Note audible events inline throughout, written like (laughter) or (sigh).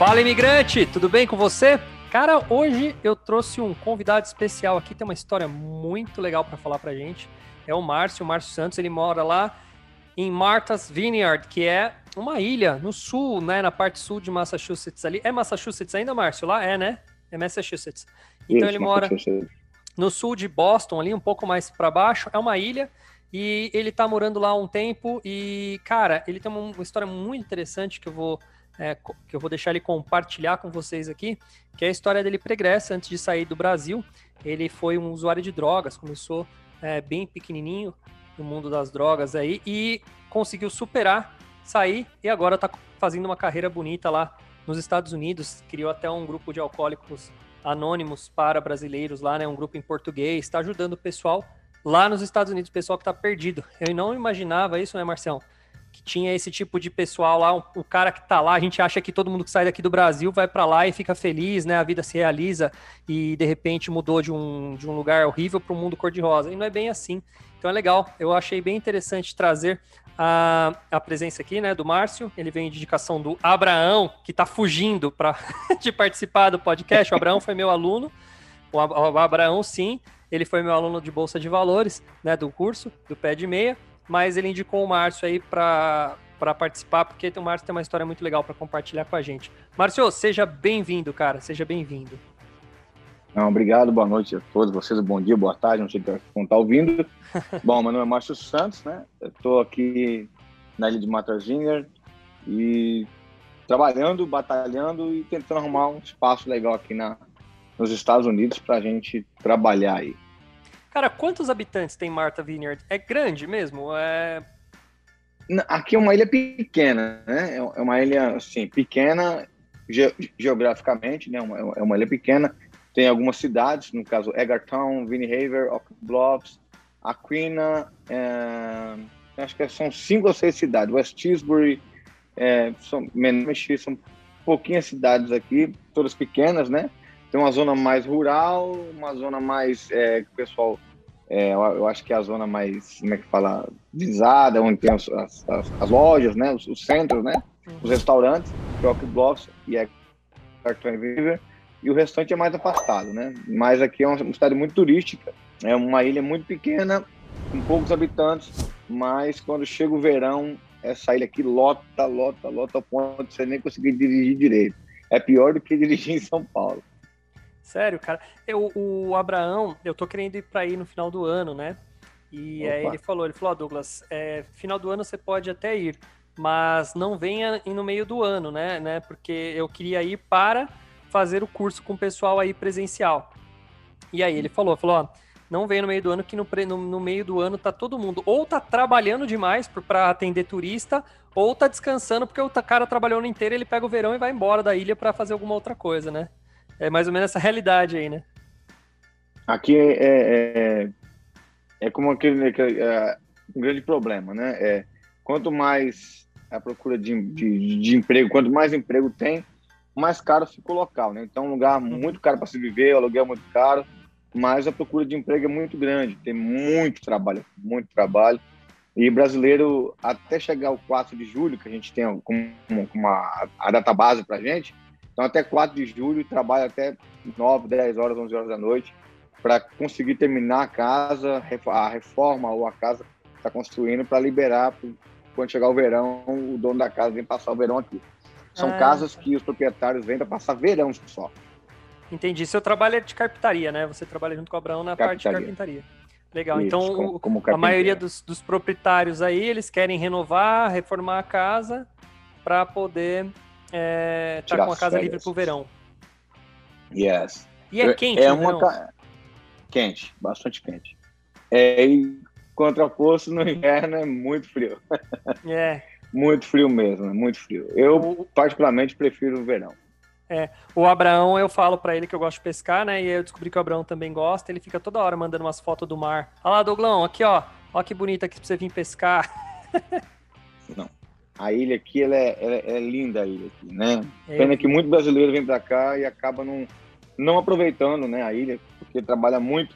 Fala, imigrante! Tudo bem com você? Cara, hoje eu trouxe um convidado especial aqui, tem uma história muito legal para falar pra gente. É o Márcio, o Márcio Santos, ele mora lá em Martha's Vineyard, que é uma ilha no sul, né, na parte sul de Massachusetts ali. É Massachusetts ainda, Márcio? Lá é, né? É Massachusetts. Então Isso, ele mora no sul de Boston, ali um pouco mais para baixo. É uma ilha e ele tá morando lá há um tempo e, cara, ele tem uma, história muito interessante que eu vou é, que eu vou deixar ele compartilhar com vocês aqui, que é a história dele pregressa antes de sair do Brasil. Ele foi um usuário de drogas, começou é, bem pequenininho no mundo das drogas aí e conseguiu superar, sair e agora está fazendo uma carreira bonita lá nos Estados Unidos. Criou até um grupo de alcoólicos anônimos para brasileiros lá, né? Um grupo em português, está ajudando o pessoal lá nos Estados Unidos, o pessoal que está perdido. Eu não imaginava isso, né, Marcião? Que tinha esse tipo de pessoal lá, o cara que está lá, a gente acha que todo mundo que sai daqui do Brasil vai para lá e fica feliz, né? A vida se realiza e de repente mudou de um, de um lugar horrível para um mundo cor-de-rosa. E não é bem assim. Então é legal, eu achei bem interessante trazer a, a presença aqui, né, do Márcio. Ele vem de indicação do Abraão, que está fugindo para (laughs) de participar do podcast. O Abraão foi meu aluno. O Abraão, sim, ele foi meu aluno de Bolsa de Valores, né, do curso, do pé de meia, mas ele indicou o Márcio aí para para participar, porque o Márcio tem uma história muito legal para compartilhar com a gente. Márcio, seja bem-vindo, cara, seja bem-vindo. Não, obrigado, boa noite a todos vocês, bom dia, boa tarde, não sei quem está ouvindo. (laughs) Bom, meu nome é Márcio Santos, né? Estou aqui na ilha de Matazinha e trabalhando, batalhando e tentando arrumar um espaço legal aqui na, nos Estados Unidos para a gente trabalhar aí. Cara, quantos habitantes tem Martha Vineyard? É grande mesmo? É... Aqui é uma ilha pequena, né? É, é uma ilha, assim, pequena ge geograficamente, né? É uma ilha pequena. Tem algumas cidades, no caso, Egertown, Vineyhaven, Oak Bluffs, Aquina, é... acho que são cinco ou seis cidades. West Tisbury, é, são, são pouquinhas cidades aqui, todas pequenas, né? Tem uma zona mais rural, uma zona mais é, que o pessoal, é, eu acho que é a zona mais, como é que fala, visada, onde tem as, as, as lojas, né, os, os, centros, né, os restaurantes, Rock Blocks e é Cartão River, e o restante é mais afastado, né? Mas aqui é uma, uma cidade muito turística, é uma ilha muito pequena, com poucos habitantes, mas quando chega o verão, essa ilha aqui lota, lota, lota, ao ponto de você nem conseguir dirigir direito. É pior do que (laughs) dirigir em São Paulo. Sério, cara. Eu, o Abraão, eu tô querendo ir pra ir no final do ano, né? E Opa. aí ele falou, ele falou, oh, Douglas, é, final do ano você pode até ir, mas não venha no meio do ano, né? né? Porque eu queria ir para fazer o curso com o pessoal aí presencial. E aí ele falou, falou, ó, não venha no meio do ano, que no, no, no meio do ano tá todo mundo ou tá trabalhando demais para atender turista, ou tá descansando porque o cara trabalhou o ano inteiro, ele pega o verão e vai embora da ilha para fazer alguma outra coisa, né? É mais ou menos essa realidade aí, né? Aqui é, é, é, é como aquele, é, um grande problema, né? É, quanto mais a procura de, de, de, emprego, quanto mais emprego tem, mais caro fica o local, né? Então, um lugar uhum. muito caro para se viver, o aluguel é muito caro, mas a procura de emprego é muito grande, tem muito trabalho, muito trabalho. E brasileiro, até chegar o 4 de julho, que a gente tem como, uma, a data base para a gente, então, até 4 de julho, trabalho até 9, 10 horas, 11 horas da noite para conseguir terminar a casa, a reforma ou a casa que está construindo para liberar quando chegar o verão, o dono da casa vem passar o verão aqui. São ah. casas que os proprietários vêm para passar verão só. Entendi. Seu trabalho é de carpintaria, né? Você trabalha junto com o Abraão na parte de carpintaria. Legal. Isso, então, como, como a maioria dos, dos, proprietários aí, eles querem renovar, reformar a casa para poder é, tá com a casa livre pro verão. Yes. E é quente, é uma ca... quente, bastante quente. É, e contraposto no inverno é muito frio. (laughs) É. muito frio mesmo, é muito frio. Eu particularmente prefiro o verão. É, o Abraão, eu falo para ele que eu gosto de pescar, né? E eu descobri que o Abraão também gosta. Ele fica toda hora mandando umas fotos do mar. Olha lá, Douglão, aqui ó. Olha que bonita aqui pra você vir pescar. (laughs) Não a ilha aqui ela é, ela é, linda a ilha aqui, né? É. Pena que muito brasileiro vem para cá e acaba não, não aproveitando né, a ilha, porque trabalha muito,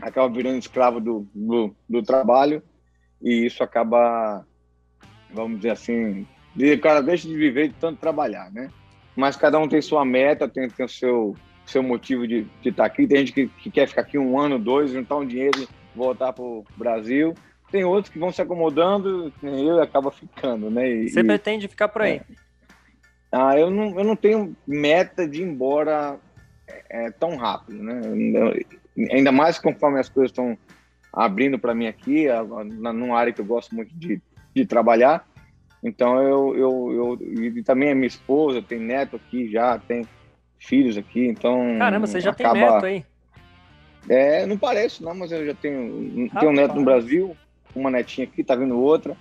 acaba virando escravo do, do, do trabalho e isso acaba, vamos dizer assim, de, o cara deixa de viver de tanto trabalhar, né? mas cada um tem sua meta, tem, tem o seu, seu motivo de estar tá aqui. Tem gente que, que, quer ficar aqui um ano, dois, juntar um dinheiro e voltar para o Brasil. Tem outros que vão se acomodando, eu acaba ficando, né? E, Você pretende ficar por aí? É. Ah, eu não, eu não tenho meta de ir embora é, tão rápido, né? Ainda mais conforme as coisas estão abrindo para mim aqui, numa área que eu gosto muito de, de trabalhar. Então eu, eu, eu e também a minha esposa tem neto aqui já, tem filhos aqui, então. Caramba, você já acaba... tem neto aí? É, não parece, não, mas eu já tenho, tenho um neto no Brasil, uma netinha aqui, tá vindo outra,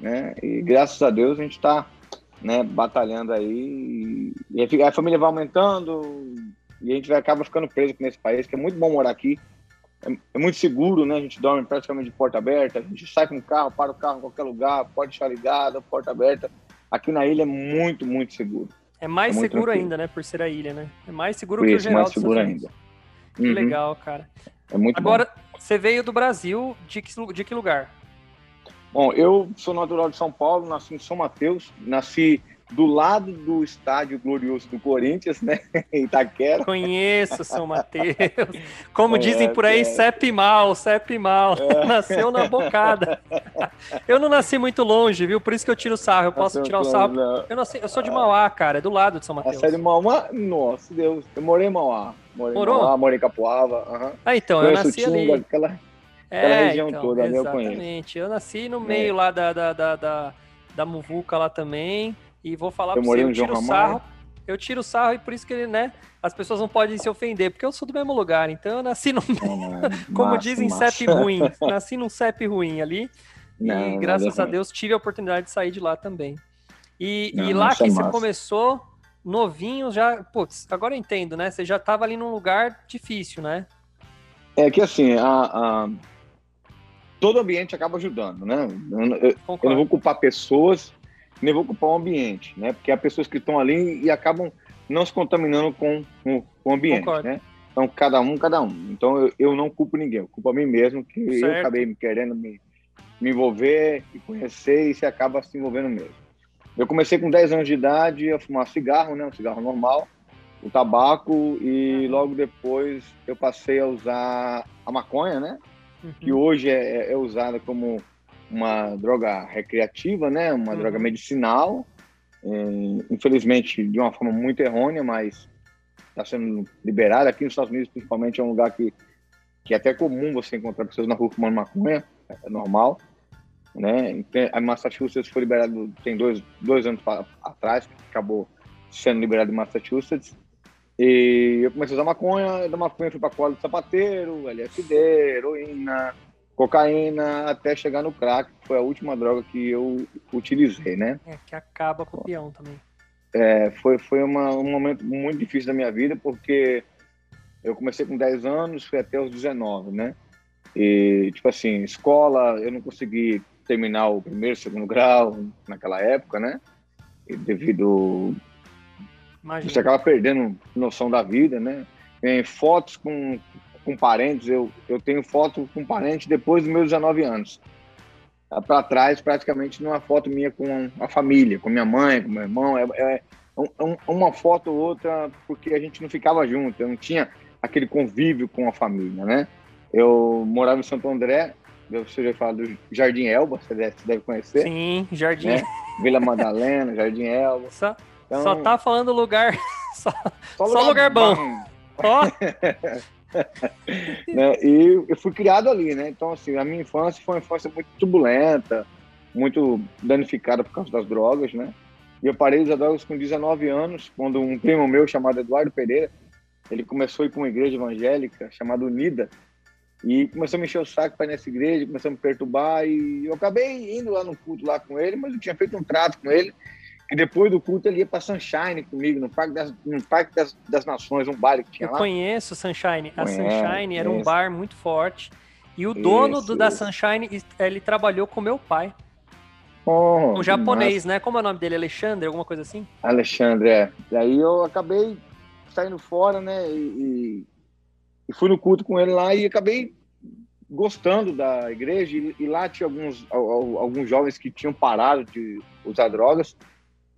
né? E graças a Deus a gente tá né, batalhando aí. E a família vai aumentando e a gente vai, acaba ficando preso nesse país, que é muito bom morar aqui. É, é, muito seguro, né? A gente dorme praticamente de porta aberta, a gente sai com o carro, para o carro em qualquer lugar, pode deixar ligado, porta aberta. Aqui na ilha é muito, muito seguro. É mais é seguro tranquilo. ainda, né? Por ser a ilha, né? É mais seguro Por que isso, o geral mais seguro ainda. Que uhum. legal, cara. É muito Agora, bom. Você veio do Brasil, de que, de que lugar? Bom, eu sou natural de São Paulo, nasci em São Mateus, nasci do lado do estádio glorioso do Corinthians, né? (laughs) Itaquera. Conheço São Mateus. Como é, dizem por aí, é. CEP mal, CEP mal. É. (laughs) Nasceu na bocada. Eu não nasci muito longe, viu? Por isso que eu tiro sarro. Eu posso tirar o sarro. Eu, nasci, eu sou de Mauá, cara, é do lado de São Mateus. Você é de Mauá? Nossa, Deus. Eu morei em Mauá. Morei Morou? Mauá, morei em Capoava. Uhum. Ah, então, Conheço eu nasci Tinga, ali. Aquela, aquela é, região então, toda ali eu conheço. Exatamente. Eu nasci no meio lá da, da, da, da, da Muvuca lá também. E vou falar eu pra você, eu tiro sarro. Eu tiro sarro e por isso que ele, né? As pessoas não podem se ofender, porque eu sou do mesmo lugar. Então eu nasci num. (laughs) Como massa, dizem, massa. CEP ruim. Nasci num CEP ruim ali. Não, e graças a Deus tive a oportunidade de sair de lá também. E, não, e lá que é você começou, novinho, já. Putz, agora eu entendo, né? Você já estava ali num lugar difícil, né? É que assim, a, a... todo ambiente acaba ajudando, né? Eu, eu, não vou culpar pessoas nem vou ocupar o ambiente, né? Porque há pessoas que estão ali e acabam não se contaminando com, com, com o ambiente, Concordo. né? Então, cada um, cada um. Então, eu, eu não culpo ninguém, eu culpo a mim mesmo, que certo. eu acabei me querendo me, me envolver e conhecer e se acaba se envolvendo mesmo. Eu comecei com 10 anos de idade a fumar cigarro, né? Um cigarro normal, o tabaco, e logo depois eu passei a usar a maconha, né? Uhum. Que hoje é, é usada como uma droga recreativa, né? Uma uhum. droga medicinal, é, infelizmente de uma forma muito errônea, mas está sendo liberada aqui nos Estados Unidos, principalmente é um lugar que que é até comum você encontrar pessoas na rua fumando maconha, é normal, né? A Massachusetts foi liberado tem dois, dois anos pra, atrás, acabou sendo liberado em Massachusetts. E eu comecei a usar maconha, da maconha fui para cola de sapateiro, LSD, heroína, cocaína até chegar no crack, que foi a última droga que eu utilizei, né? É, que acaba com o peão também. É, foi, foi uma, um momento muito difícil da minha vida, porque eu comecei com 10 anos, fui até os 19, né? E, tipo assim, escola, eu não consegui terminar o primeiro, segundo grau naquela época, né? E devido... Imagina. Você acaba perdendo noção da vida, né? Em fotos com com parentes, eu, eu tenho foto com parentes depois dos meus 19 anos. Tá Para trás, praticamente, numa foto minha com a família, com minha mãe, com meu irmão. É, é um, uma foto ou outra, porque a gente não ficava junto, eu não tinha aquele convívio com a família, né? Eu morava em Santo André, você já falou do Jardim Elba, você deve, você deve conhecer. Sim, Jardim. Né? Vila Madalena, Jardim Elba. Só, então, só tá falando lugar. (laughs) Só, só lugar, só lugar bom. bom. (laughs) Ó. (laughs) né? E eu fui criado ali, né? Então, assim, a minha infância foi uma infância muito turbulenta, muito danificada por causa das drogas, né? E eu parei usar drogas com 19 anos, quando um primo meu chamado Eduardo Pereira, ele começou a ir para uma igreja evangélica chamada Unida, e começou a me encher o saco para ir nessa igreja, começou a me perturbar, e eu acabei indo lá no culto lá com ele, mas eu tinha feito um trato com ele, que depois do culto ele ia para Sunshine comigo, no Parque das, no Parque das, das Nações, um bar que tinha lá. Eu conheço Sunshine. A Sunshine era um bar muito forte. E o dono do, da Sunshine, ele trabalhou com meu pai. Oh, um japonês, né? Como é o nome dele? Alexandre, alguma coisa assim? Alexandre, é. E aí eu acabei saindo fora, né? E, e, fui no culto com ele lá e acabei gostando da igreja. E, e lá tinha alguns, alguns jovens que tinham parado de usar drogas.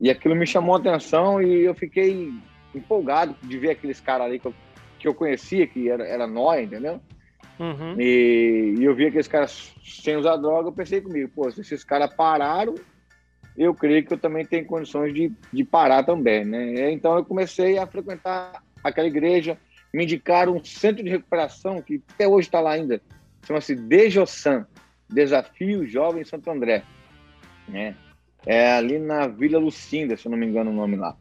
E aquilo me chamou a atenção e eu fiquei empolgado de ver aqueles caras ali que eu, que eu conhecia, que era, era nóia, entendeu? Uhum. E, e, eu vi aqueles caras sem usar droga, eu pensei comigo, pô, se esses caras pararam, eu creio que eu também tenho condições de, de parar também, né? Então eu comecei a frequentar aquela igreja, me indicaram um centro de recuperação que até hoje está lá ainda, chama-se Dejosan, Desafio Jovem Santo André, né? É ali na Vila Lucinda, se eu não me engano o nome lá.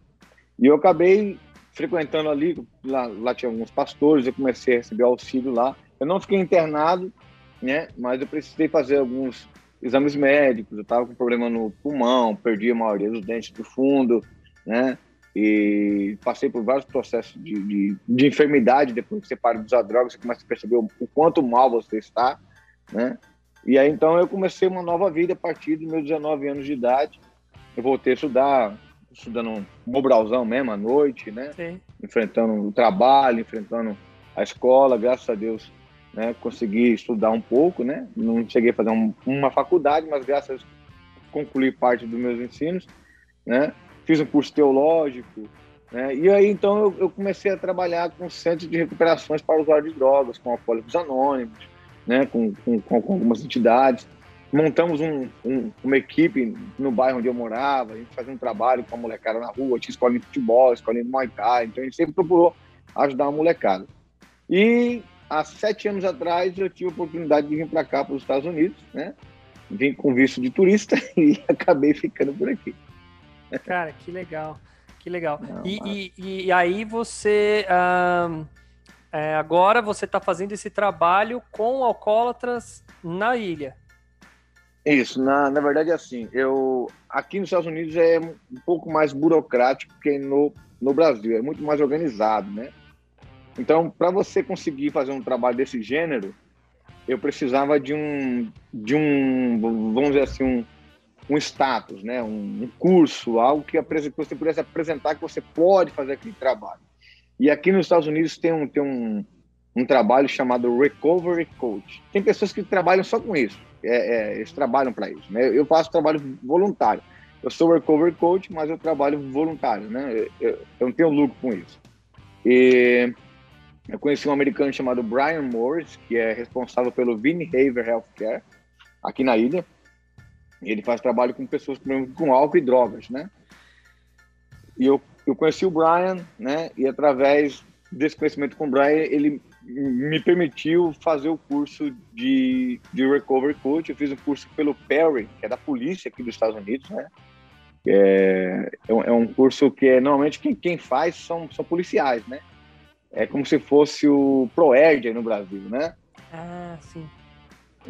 E eu acabei frequentando ali, lá, lá tinha alguns pastores, eu comecei a receber auxílio lá. Eu não fiquei internado, né? Mas eu precisei fazer alguns exames médicos, eu estava com problema no pulmão, perdi a maioria dos dentes do fundo, né? E passei por vários processos de, de, de enfermidade. Depois que você para de usar drogas, você começa a perceber o, o, quanto mal você está, né? E aí então eu comecei uma nova vida a partir dos meus 19 anos de idade. Eu voltei a estudar, estudando um mobralzão mesmo à noite, né? Sim. Enfrentando o trabalho, enfrentando a escola, graças a Deus né? Consegui estudar um pouco, né? Não cheguei a fazer um, uma faculdade, mas graças a Deus concluí parte dos meus ensinos, né? Fiz um curso teológico, né? E aí então eu, eu comecei a trabalhar com centros de recuperações para usuários de drogas, com alcoólicos anônimos, né? Com, com, com algumas entidades. Montamos um, um, uma equipe no bairro onde eu morava, a gente fazia um trabalho com a molecada na rua, tinha escolinha de futebol, escolinha de Muay Thai, então a gente sempre procurou ajudar a molecada. E há sete anos atrás eu tive a oportunidade de vir para cá, para os Estados Unidos, né? Vim com visto de turista (laughs) e acabei ficando por aqui. Cara, que legal, que legal. Não, e, e, e, aí você um, é, agora você está fazendo esse trabalho com alcoólatras na ilha. Isso, na, na verdade é assim, eu aqui nos Estados Unidos é um pouco mais burocrático que no, no Brasil, é muito mais organizado, né? Então, para você conseguir fazer um trabalho desse gênero, eu precisava de um, de um vamos dizer assim, um, um status, né? um, um curso, algo que, que você pudesse apresentar que você pode fazer aquele trabalho. E aqui nos Estados Unidos tem um, tem um, um trabalho chamado Recovery Coach. Tem pessoas que trabalham só com isso, é, é, eles trabalham para isso. Né? Eu faço trabalho voluntário. Eu sou Recovery Coach, mas eu trabalho voluntário, né? Eu, eu, eu não tenho lucro com isso. E eu conheci um americano chamado Brian Morris, que é responsável pelo Haver Healthcare, aqui na ilha. Ele faz trabalho com pessoas com álcool e drogas, né? E eu, eu conheci o Brian, né? E através desse conhecimento com o Brian, ele me permitiu fazer o curso de, de Recovery Coach. Eu fiz o um curso pelo Perry, que é da polícia aqui dos Estados Unidos, né? É, é, é um curso que é, normalmente quem, quem faz são, são policiais, né? é como se fosse o Proerd no Brasil, né? Ah, sim.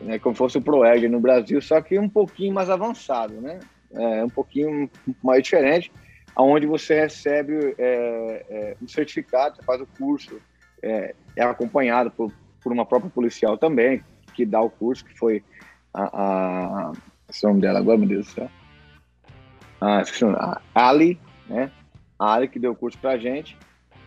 É como se fosse o Proerd no Brasil, só que um pouquinho mais avançado, né? É um pouquinho mais diferente, aonde você recebe é, é, um certificado, você faz o curso, é, é acompanhado por, por uma própria policial também, que dá o curso, que foi a, a, esse nome dela agora, meu Deus do céu. Ah, a Ali, né? A Ali que deu o curso pra gente.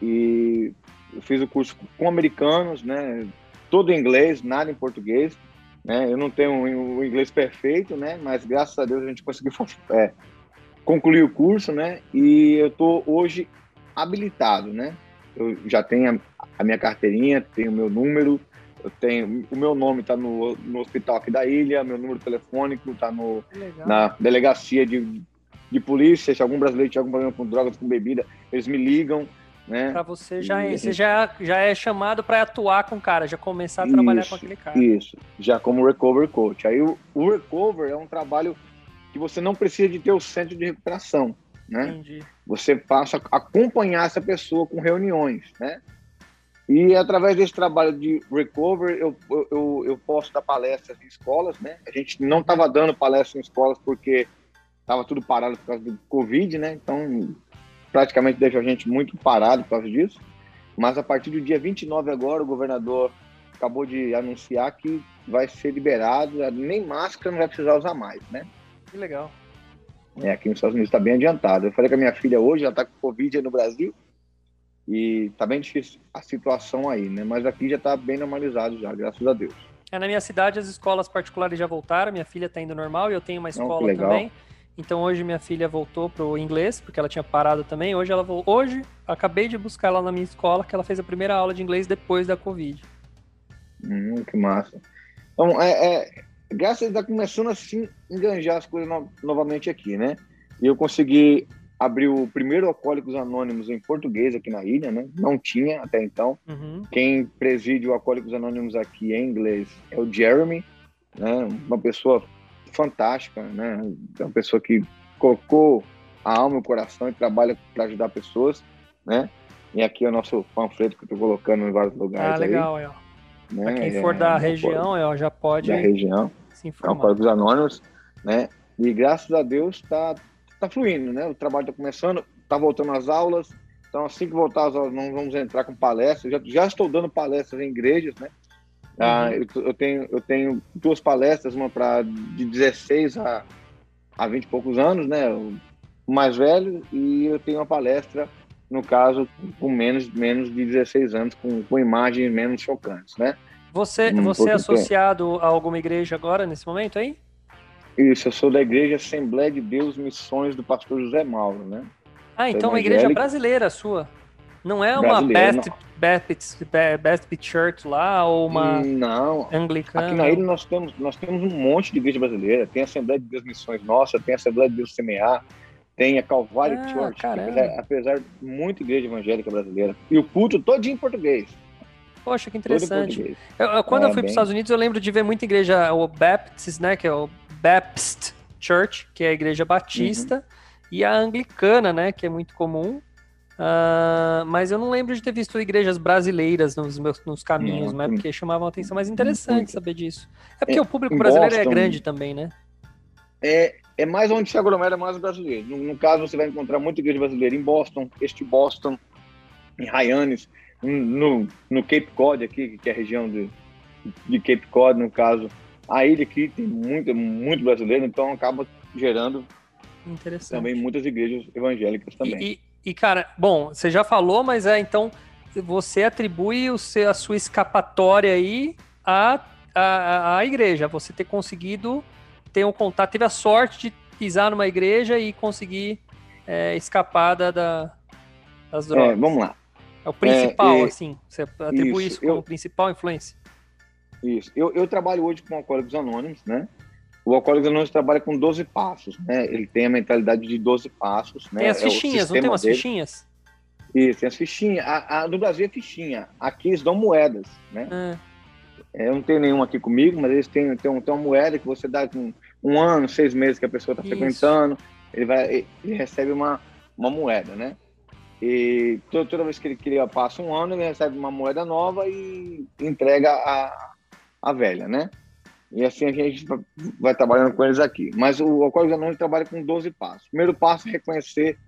E eu fiz o curso com americanos, né? Todo em inglês, nada em português. Né? Eu não tenho o inglês perfeito, né? Mas graças a Deus a gente conseguiu (laughs) é, concluir o curso, né? E eu estou hoje habilitado, né? Eu já tenho a, a minha carteirinha, tenho o meu número, eu tenho o meu nome está no, no hospital aqui da ilha, meu número telefônico está no na delegacia de, de polícia. Se algum brasileiro tiver algum problema com drogas, com bebida, eles me ligam. Né? Para você já, e, você já, já é chamado para atuar com o cara, já começar a isso, trabalhar com aquele cara. Isso, já como recovery coach. Aí o, o recover é um trabalho que você não precisa de ter o centro de recuperação, né? Entendi. Você passa a acompanhar essa pessoa com reuniões, né? E através desse trabalho de recover, eu, eu, eu posso dar palestras em escolas, né? A gente não estava dando palestras em escolas porque estava tudo parado por causa do Covid, né? Então praticamente deixa a gente muito parado por causa disso. Mas a partir do dia 29 agora, o governador acabou de anunciar que vai ser liberado, nem máscara não vai precisar usar mais, né? Que legal. É, aqui nos Estados Unidos está bem adiantado. Eu falei com a minha filha hoje, ela está com Covid aí no Brasil, e está bem difícil a situação aí, né? Mas aqui já está bem normalizado já, graças a Deus. É, na minha cidade as escolas particulares já voltaram, minha filha está indo normal e eu tenho uma escola também. Então hoje minha filha voltou pro inglês, porque ela tinha parado também. Hoje ela hoje acabei de buscar ela na minha escola, que ela fez a primeira aula de inglês depois da Covid. Hum, que massa. Então, é, é graças a Deus, tá começando assim enganjar as coisas no, novamente aqui, né? E eu consegui abrir o primeiro Alcoólicos Anônimos em português aqui na ilha, né? Não tinha até então. Uhum. Quem preside o Alcoólicos Anônimos aqui em inglês é o Jeremy, né? Uma pessoa fantástica, né? É uma pessoa que colocou a alma e o coração e trabalha para ajudar pessoas, né? E aqui é o nosso panfleto que eu estou colocando em vários lugares. Ah, legal, aí. é. Né? Para quem for é, da região, é, já pode da região, se informar. É um Anônimos, né? E graças a Deus está tá fluindo, né? O trabalho está começando, está voltando às aulas. Então, assim que voltar às aulas, nós vamos entrar com palestras. Já, já estou dando palestras em igrejas, né? Ah, eu, eu, tenho, eu tenho duas palestras, uma para de 16 a, a 20 e poucos anos, né? O mais velho, e eu tenho uma palestra, no caso, com menos, menos de 16 anos, com, com imagens menos chocantes, né? Você, um você é associado a alguma igreja agora, nesse momento aí? Isso, eu sou da Igreja Assembleia de Deus Missões do pastor José Mauro, né? Ah, então uma igreja brasileira sua. Não é uma Best, Best, Best Church lá ou uma não. anglicana? Aqui na ilha nós temos, nós temos um monte de igreja brasileira. Tem a Assembleia de Deus Missões Nossa, tem a Assembleia de Deus Semear, tem a Calvário ah, Church, apesar, apesar de muita igreja evangélica brasileira. E o culto todo em português. Poxa, que interessante. Eu, eu, quando é, eu fui para os Estados Unidos, eu lembro de ver muita igreja, o Baptist, né, que é o Baptist Church, que é a igreja batista, uhum. e a anglicana, né, que é muito comum. Uh, mas eu não lembro de ter visto igrejas brasileiras nos meus nos caminhos, né? Porque chamavam a atenção. Mas interessante saber disso. É porque é, o público brasileiro é Boston, é grande também, né? É, é mais onde se aglomera mais brasileiro. No, no, caso, você vai encontrar muita igreja brasileira em Boston, este Boston, em Hyannis, no, no Cape Cod aqui, que é a região de, de Cape Cod, no caso. A ilha aqui tem muito, muito brasileiro, então acaba gerando também muitas igrejas evangélicas também. E, e, cara, bom, você já falou, mas é então você atribui o seu, a sua escapatória aí à, à, à igreja, você ter conseguido ter um contato, teve a sorte de pisar numa igreja e conseguir é, escapar da, da, das drogas. É, vamos lá. É o principal, é, assim. Você atribui isso, isso como eu, principal influência? Isso. Eu, eu trabalho hoje com Alcoólicos Anônimos, né? O Alcoólicos Anônimos trabalha com 12 passos, né? Ele tem a mentalidade de 12 passos, né? Tem as é fichinhas, é não tem umas dele. fichinhas? Isso, tem as fichinhas. A, a, no Brasil é fichinha. Aqui eles dão moedas, né? Ah. É, eu não tenho nenhum aqui comigo, mas eles têm, têm, têm uma moeda que você dá com um ano, seis meses que a pessoa está frequentando, ele, vai, ele recebe uma, uma moeda, né? E toda, toda vez que ele cria, passa um ano, ele recebe uma moeda nova e entrega a, a velha, né? E assim a gente vai trabalhando com eles aqui. Mas o Alcoólicos Anônimos trabalha com 12 passos. Primeiro passo é reconhecer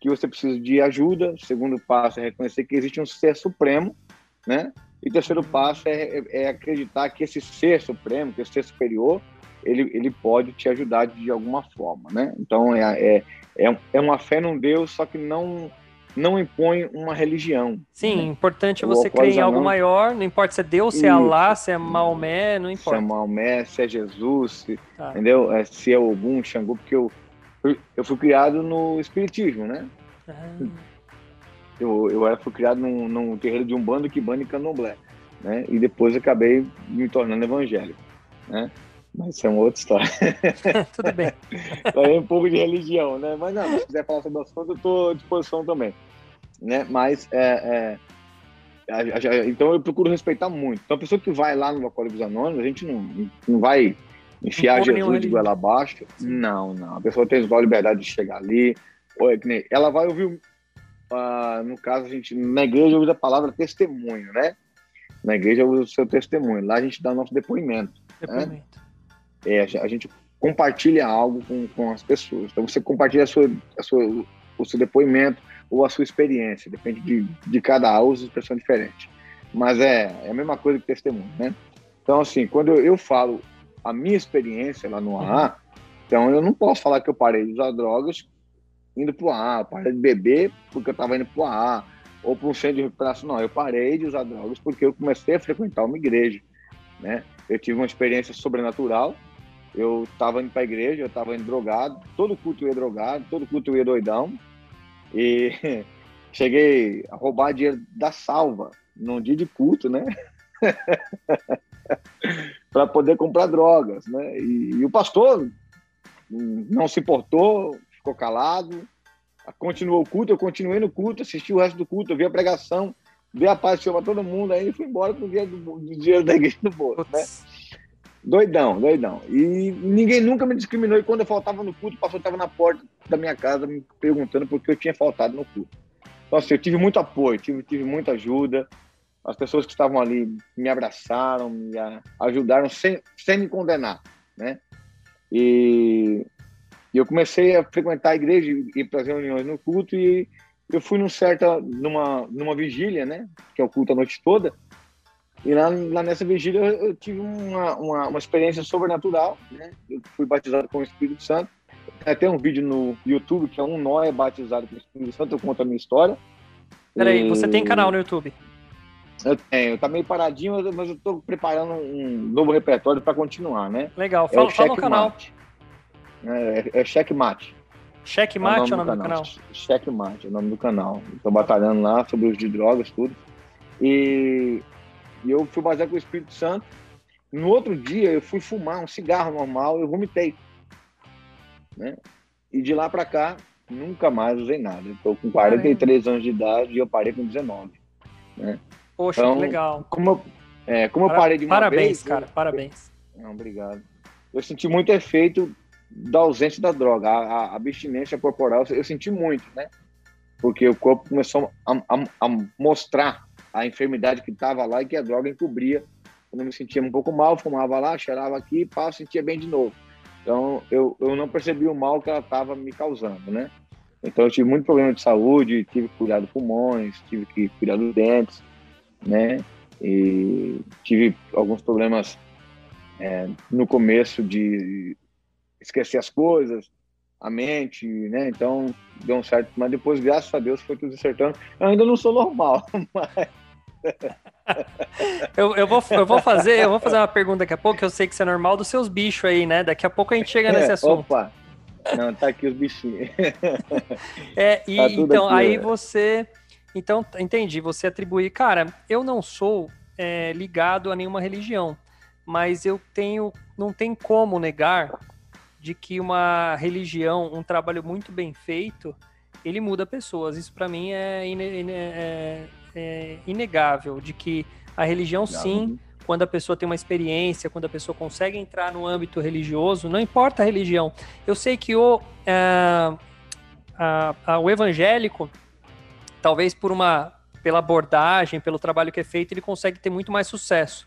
que você precisa de ajuda. Segundo passo é reconhecer que existe um ser supremo, né? E terceiro passo é, é, é acreditar que esse ser supremo, que esse ser superior, ele, ele pode te ajudar de alguma forma, né? Então é, é, é uma fé num Deus, só que não não impõe uma religião. Sim, né? importante é você crer em algo não... maior, não importa se é Deus, se é Allah, se é Maomé, não importa. Se é Maomé, se é Jesus, se, tá. entendeu? É, se é Ogum, Xangô, porque eu, eu fui criado no Espiritismo, né? Ah. Eu, eu era, fui criado num, num terreiro de Umbanda, Kibanda e Candomblé, né? E depois acabei me tornando evangélico, né? Mas isso é uma outra história. (laughs) Tudo bem. (laughs) é um pouco de religião, né? Mas não, se quiser falar sobre assunto, eu estou à disposição também. Né? Mas, é, é, então eu procuro respeitar muito. Então a pessoa que vai lá no Alcoólicos Anônimos, a gente não, não vai enfiar não Jesus de goela abaixo. Não, não. A pessoa tem a liberdade de chegar ali. É ela vai ouvir, uh, no caso, a gente, na igreja usa a palavra testemunho, né? Na igreja usa o seu testemunho. Lá a gente dá o nosso depoimento. Né? Depoimento. Né? É, a gente compartilha algo com, com as pessoas. Então você compartilha a sua, a sua, o seu depoimento ou a sua experiência, depende de, de cada uso, expressão diferente. Mas é, é a mesma coisa que testemunho, né? Então, assim, quando eu, eu falo a minha experiência lá no AA, então eu não posso falar que eu parei de usar drogas indo para o AA, parei de beber porque eu estava indo para o AA, ou para um centro de recuperação. Não, eu parei de usar drogas porque eu comecei a frequentar uma igreja, né? Eu tive uma experiência sobrenatural, eu estava indo para a igreja, eu estava indo drogado, todo culto eu ia drogado, todo culto eu ia doidão. E (laughs) cheguei a roubar dinheiro da salva num dia de culto, né? (laughs) para poder comprar drogas, né? E, e, o pastor não se importou, ficou calado, continuou o culto, eu continuei no culto, assisti o resto do culto, vi a pregação, vi a paz para todo mundo, aí fui embora com o dinheiro, do, do dinheiro da igreja no bolso, né? Doidão, doidão. E ninguém nunca me discriminou. E quando eu faltava no culto, o pastor estava na porta da minha casa me perguntando por que eu tinha faltado no culto. Então, assim, eu tive muito apoio, tive, tive muita ajuda. As pessoas que estavam ali me abraçaram, me ajudaram sem, sem me condenar, né? E, e eu comecei a frequentar a igreja e as reuniões no culto e eu fui num certa, numa, numa vigília, né? Que é o culto a noite toda. E lá, lá nessa vigília eu, eu tive uma, uma, uma, experiência sobrenatural, né? Eu fui batizado com o Espírito Santo. Tem até um vídeo no YouTube que é um nó é batizado com o Espírito Santo, eu conto a minha história. Peraí, e... você tem canal no YouTube? Eu tenho, tá meio paradinho, mas eu tô preparando um novo repertório para continuar, né? Legal, fala, é fala o canal. É, é Checkmate. Checkmate é o nome, é o nome do, canal? canal? Checkmate é o nome do canal. Estou batalhando lá sobre os de drogas, tudo. E, e eu fui baseado com o Espírito Santo. No outro dia, eu fui fumar um cigarro normal, eu vomitei. Né? E de lá para cá, nunca mais usei nada. Estou com 43 Caramba. anos de idade e eu parei com 19. Né? Poxa, então, que legal. Como eu, é, como eu parei de uma Parabéns, vez, cara, eu, parabéns. Não, obrigado. Eu senti muito efeito da ausência da droga, a, a abstinência corporal, eu senti muito, né? Porque o corpo começou a, a, a mostrar a enfermidade que estava lá e que a droga encobria. Quando eu me sentia um pouco mal, fumava lá, cheirava aqui, pá, sentia bem de novo. Então, eu, eu não percebi o mal que ela estava me causando, né? Então, eu tive muito problema de saúde, tive que cuidar dos pulmões, tive que cuidar dos dentes, né? E tive alguns problemas é, no começo de esquecer as coisas, a mente, né? Então deu um certo, mas depois, graças a Deus, foi tudo acertando. Eu ainda não sou normal, (laughs) mas. (laughs) eu, eu, vou, eu vou fazer, eu vou fazer uma pergunta daqui a pouco, que eu sei que isso é normal dos seus bichos aí, né? Daqui a pouco a gente chega nesse assunto. Opa! Não, tá aqui os bichinhos. (laughs) É, e tá então, aqui, aí é. você. Então, entendi, você atribuir. Cara, eu não sou é, ligado a nenhuma religião, mas eu tenho. Não tem como negar de que uma religião, um trabalho muito bem feito, ele muda pessoas. Isso para mim é, é, é, inegável, de que a religião sim, quando a pessoa tem uma experiência, quando a pessoa consegue entrar no âmbito religioso, não importa a religião. Eu sei que o, é, a, a, o evangélico, talvez por uma pela abordagem, pelo trabalho que é feito, ele consegue ter muito mais sucesso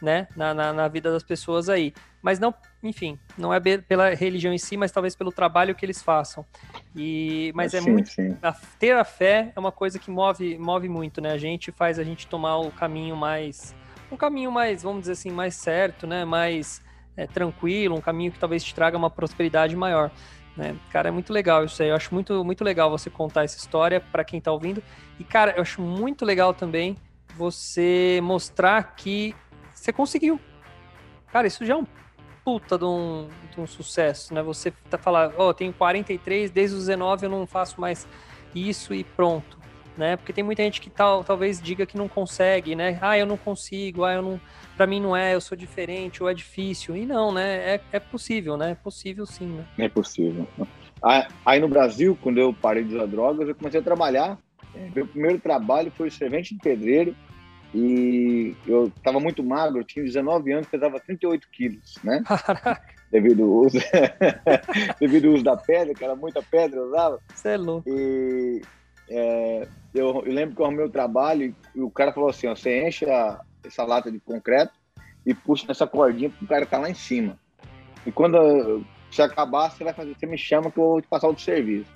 né, na, na, na, vida das pessoas aí. Mas não, enfim, não é pela religião em si, mas talvez pelo trabalho que eles façam. E, mas é sim, muito. Sim. A, ter a fé é uma coisa que move, move muito, né? A gente faz a gente tomar o caminho mais. Um caminho mais, vamos dizer assim, mais certo, né? Mais é, tranquilo, um caminho que talvez te traga uma prosperidade maior. Né? Cara, é muito legal isso aí. Eu acho muito, muito legal você contar essa história para quem tá ouvindo. E, cara, eu acho muito legal também você mostrar que você conseguiu. Cara, isso já é um puta de um, de um sucesso, né? Você tá falando, ó, oh, tenho 43, desde os 19 eu não faço mais isso e pronto, né? Porque tem muita gente que tal, talvez diga que não consegue, né? Ah, eu não consigo, ah, eu não, para mim não é, eu sou diferente, ou é difícil. E não, né? É, é possível, né? É possível sim, né? É possível. Aí no Brasil, quando eu parei de usar drogas, eu comecei a trabalhar. Meu primeiro trabalho foi servente de pedreiro e eu estava muito magro, eu tinha 19 anos, pesava 38 quilos, né? (laughs) Devido ao uso, (laughs) devido ao uso da pedra, que era muita pedra eu usava. Você é louco. E é, eu, eu, lembro que eu arrumei o trabalho e o cara falou assim: ó, você enche a, essa lata de concreto e puxa nessa cordinha para o cara estar tá lá em cima. E quando você acabar, você vai fazer, você me chama que eu vou te passar outro serviço.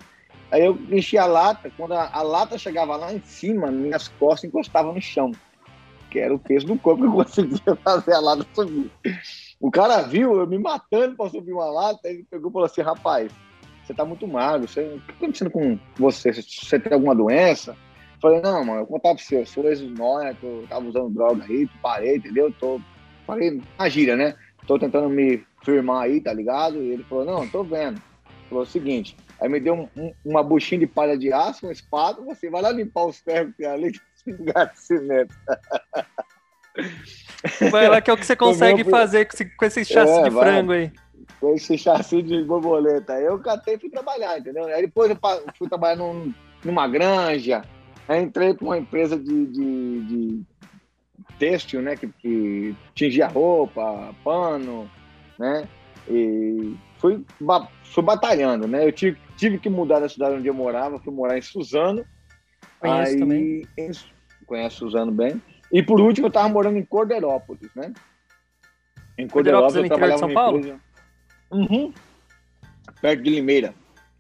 Aí eu enchi a lata, quando a, a lata chegava lá em cima, minhas costas encostavam no chão que era o peso do corpo que eu conseguia (laughs) fazer a lata subir. O cara viu eu me matando para subir uma lata, ele pegou e falou assim: rapaz, você tá muito magro, você, o que tá acontecendo com você? Você tem alguma doença? Eu falei: não, mano, eu contar pra você, eu sou ex-nóia, tava usando droga aí, parei, entendeu? Tô, falei na gíria, né? Tô tentando me firmar aí, tá ligado? E ele falou, não, tô vendo. Ele falou o seguinte, aí me deu um, um, uma buchinha de palha de aço, uma espada, você vai lá limpar os ferros que tem ali, (laughs) de cimento. Vai lá que é o que você (laughs) consegue fazer com esse, com esse chassi é, de vai. frango aí. Com esse chassi de borboleta. Eu catei e fui trabalhar, entendeu? Aí depois eu fui trabalhar num, numa granja, aí entrei para uma empresa de, de, de têxtil, né? Que, que tingia roupa, pano, né? E fui, fui batalhando, né? Eu tive, tive que mudar da cidade onde eu morava, fui morar em Suzano. Conheço aí, também. Em, conhece Suzano bem. E por último, eu estava morando em Corderópolis, né? Em Corderópolis, eu trabalhava de São Paulo? Empresa... Uhum. Perto de Limeira.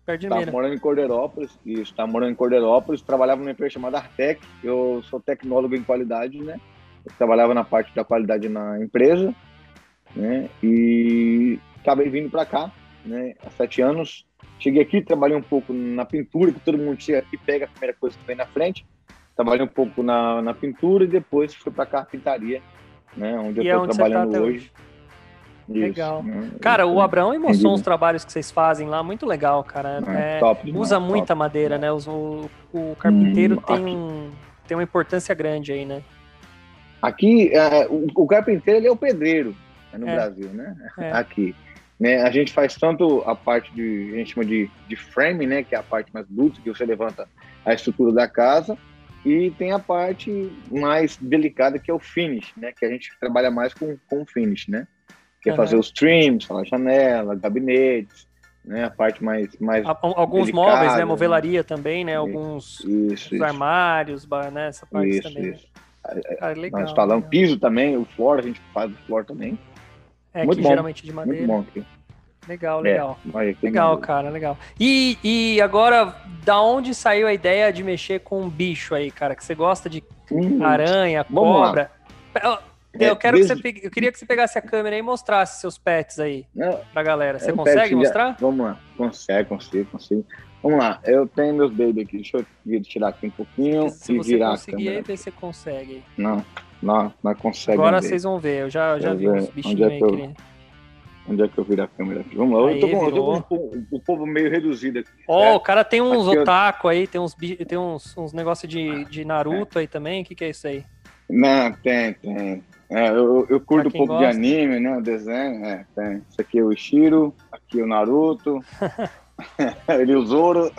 Perto de Limeira. Estava morando em Corderópolis, isso, estava morando em Corderópolis, trabalhava numa empresa chamada Artec, eu sou tecnólogo em qualidade, né? Eu trabalhava na parte da qualidade na empresa, né? E acabei vindo para cá, né? Há sete anos. Cheguei aqui, trabalhei um pouco na pintura, que todo mundo chega aqui pega a primeira coisa que vem na frente. Trabalhei um pouco na, na pintura e depois fui para carpintaria, né? Onde e eu estou é trabalhando tá hoje. Isso, legal. Né? Cara, o Abraão mostrou uns (laughs) trabalhos que vocês fazem lá, muito legal, cara. É, é, top usa top. muita madeira, né? O, o carpinteiro hum, tem, um, tem uma importância grande aí, né? Aqui, é, o, o, carpinteiro ele é o pedreiro né, no é. Brasil, né? É. Aqui. Né, a gente faz tanto a parte de, a gente chama de, de frame, né? Que é a parte mais bruta, que você levanta a estrutura da casa, e tem a parte mais delicada, que é o finish, né? Que a gente trabalha mais com, com finish, né? Que é fazer os trims, a janela, gabinetes, né? A parte mais mais alguns delicada, móveis, né? Movelaria também, né? Alguns isso, isso. armários, né? Essa parte isso, também. Isso. Cara, legal, Nós falamos legal. piso também, o floor, a gente faz o floor também. É, muito que bom, geralmente de madeira. Muito bom aqui. Legal, legal. É, legal, cara, legal. E, e agora, da onde saiu a ideia de mexer com um bicho aí, cara? Que você gosta de hum, aranha, cobra? Eu, eu, é, quero desde... que você, eu queria que você pegasse a câmera e mostrasse seus pets aí Não, pra galera. Você consegue mostrar? Vamos lá. Consegue, consigo, consigo. Vamos lá, eu tenho meus baby aqui. Deixa eu tirar aqui um pouquinho se e virar a câmera. Se você conseguir, aí, você consegue. Não, não, não consegue. Agora ver. vocês vão ver. Eu já, já vi uns bichinhos é aí. Eu... Onde é que eu viro a câmera aqui? Vamos lá. Aí, eu tô com, eu tô com o, o, povo meio reduzido aqui. Ó, oh, é. o cara tem uns aqui otaku eu... aí, tem uns, tem uns, uns negócios de, de Naruto é. aí também. O que, que é isso aí? Não, tem, tem. É, eu, eu curto um pouco gosta. de anime, né? O desenho. É, tem. Isso aqui é o Ishiro, aqui é o Naruto. (laughs) (laughs) Ele Zoro.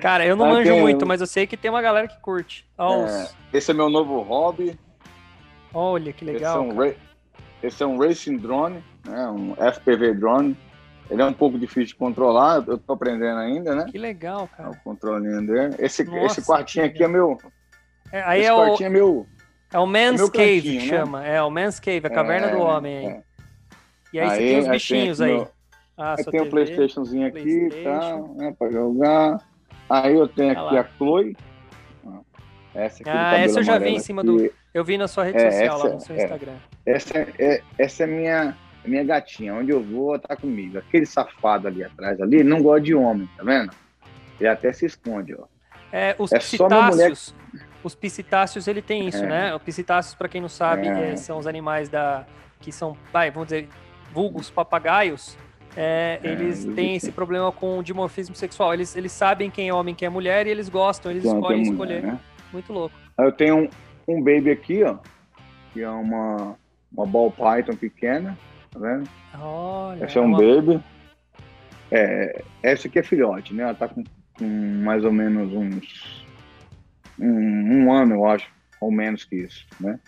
Cara, eu não ah, manjo tem... muito, mas eu sei que tem uma galera que curte. É, esse é meu novo hobby. Olha, que legal. Esse é um, esse é um racing drone, né? um FPV drone. Ele é um pouco difícil de controlar, eu tô aprendendo ainda, né? Que legal, cara. O controlinho dele. Esse, Nossa, esse quartinho aqui é meu. É, aí esse é quartinho o... é meu. É o Man's é Cave que né? chama. É o Man's Cave, a caverna é, do homem aí. É. E aí, aí, você tem os bichinhos aí. Meu... Ah, aí tem o um Playstationzinho aqui e tal, né, pra jogar. Aí eu tenho aqui a Chloe. Essa aqui ah, essa eu já vi em cima aqui. do. Eu vi na sua rede é, social, essa, lá no seu é, Instagram. Essa é, essa é minha, minha gatinha. Onde eu vou, tá comigo. Aquele safado ali atrás, ali, não gosta de homem, tá vendo? Ele até se esconde, ó. É, os é psitáceos, os psitáceos, ele tem isso, é. né? Os psitáceos, para quem não sabe, é. são os animais da que são, vai, vamos dizer, vulgos papagaios é, é, eles têm esse problema com dimorfismo sexual. Eles, eles sabem quem é homem, quem é mulher e eles gostam, eles então, escolhem escolher. Mulher, né? Muito louco. Eu tenho um, um baby aqui, ó, que é uma, uma ball python pequena, tá vendo? Olha, esse é um uma... baby. É, essa aqui é filhote, né? Ela tá com, com mais ou menos uns um, um, ano, eu acho, ou menos que isso, né?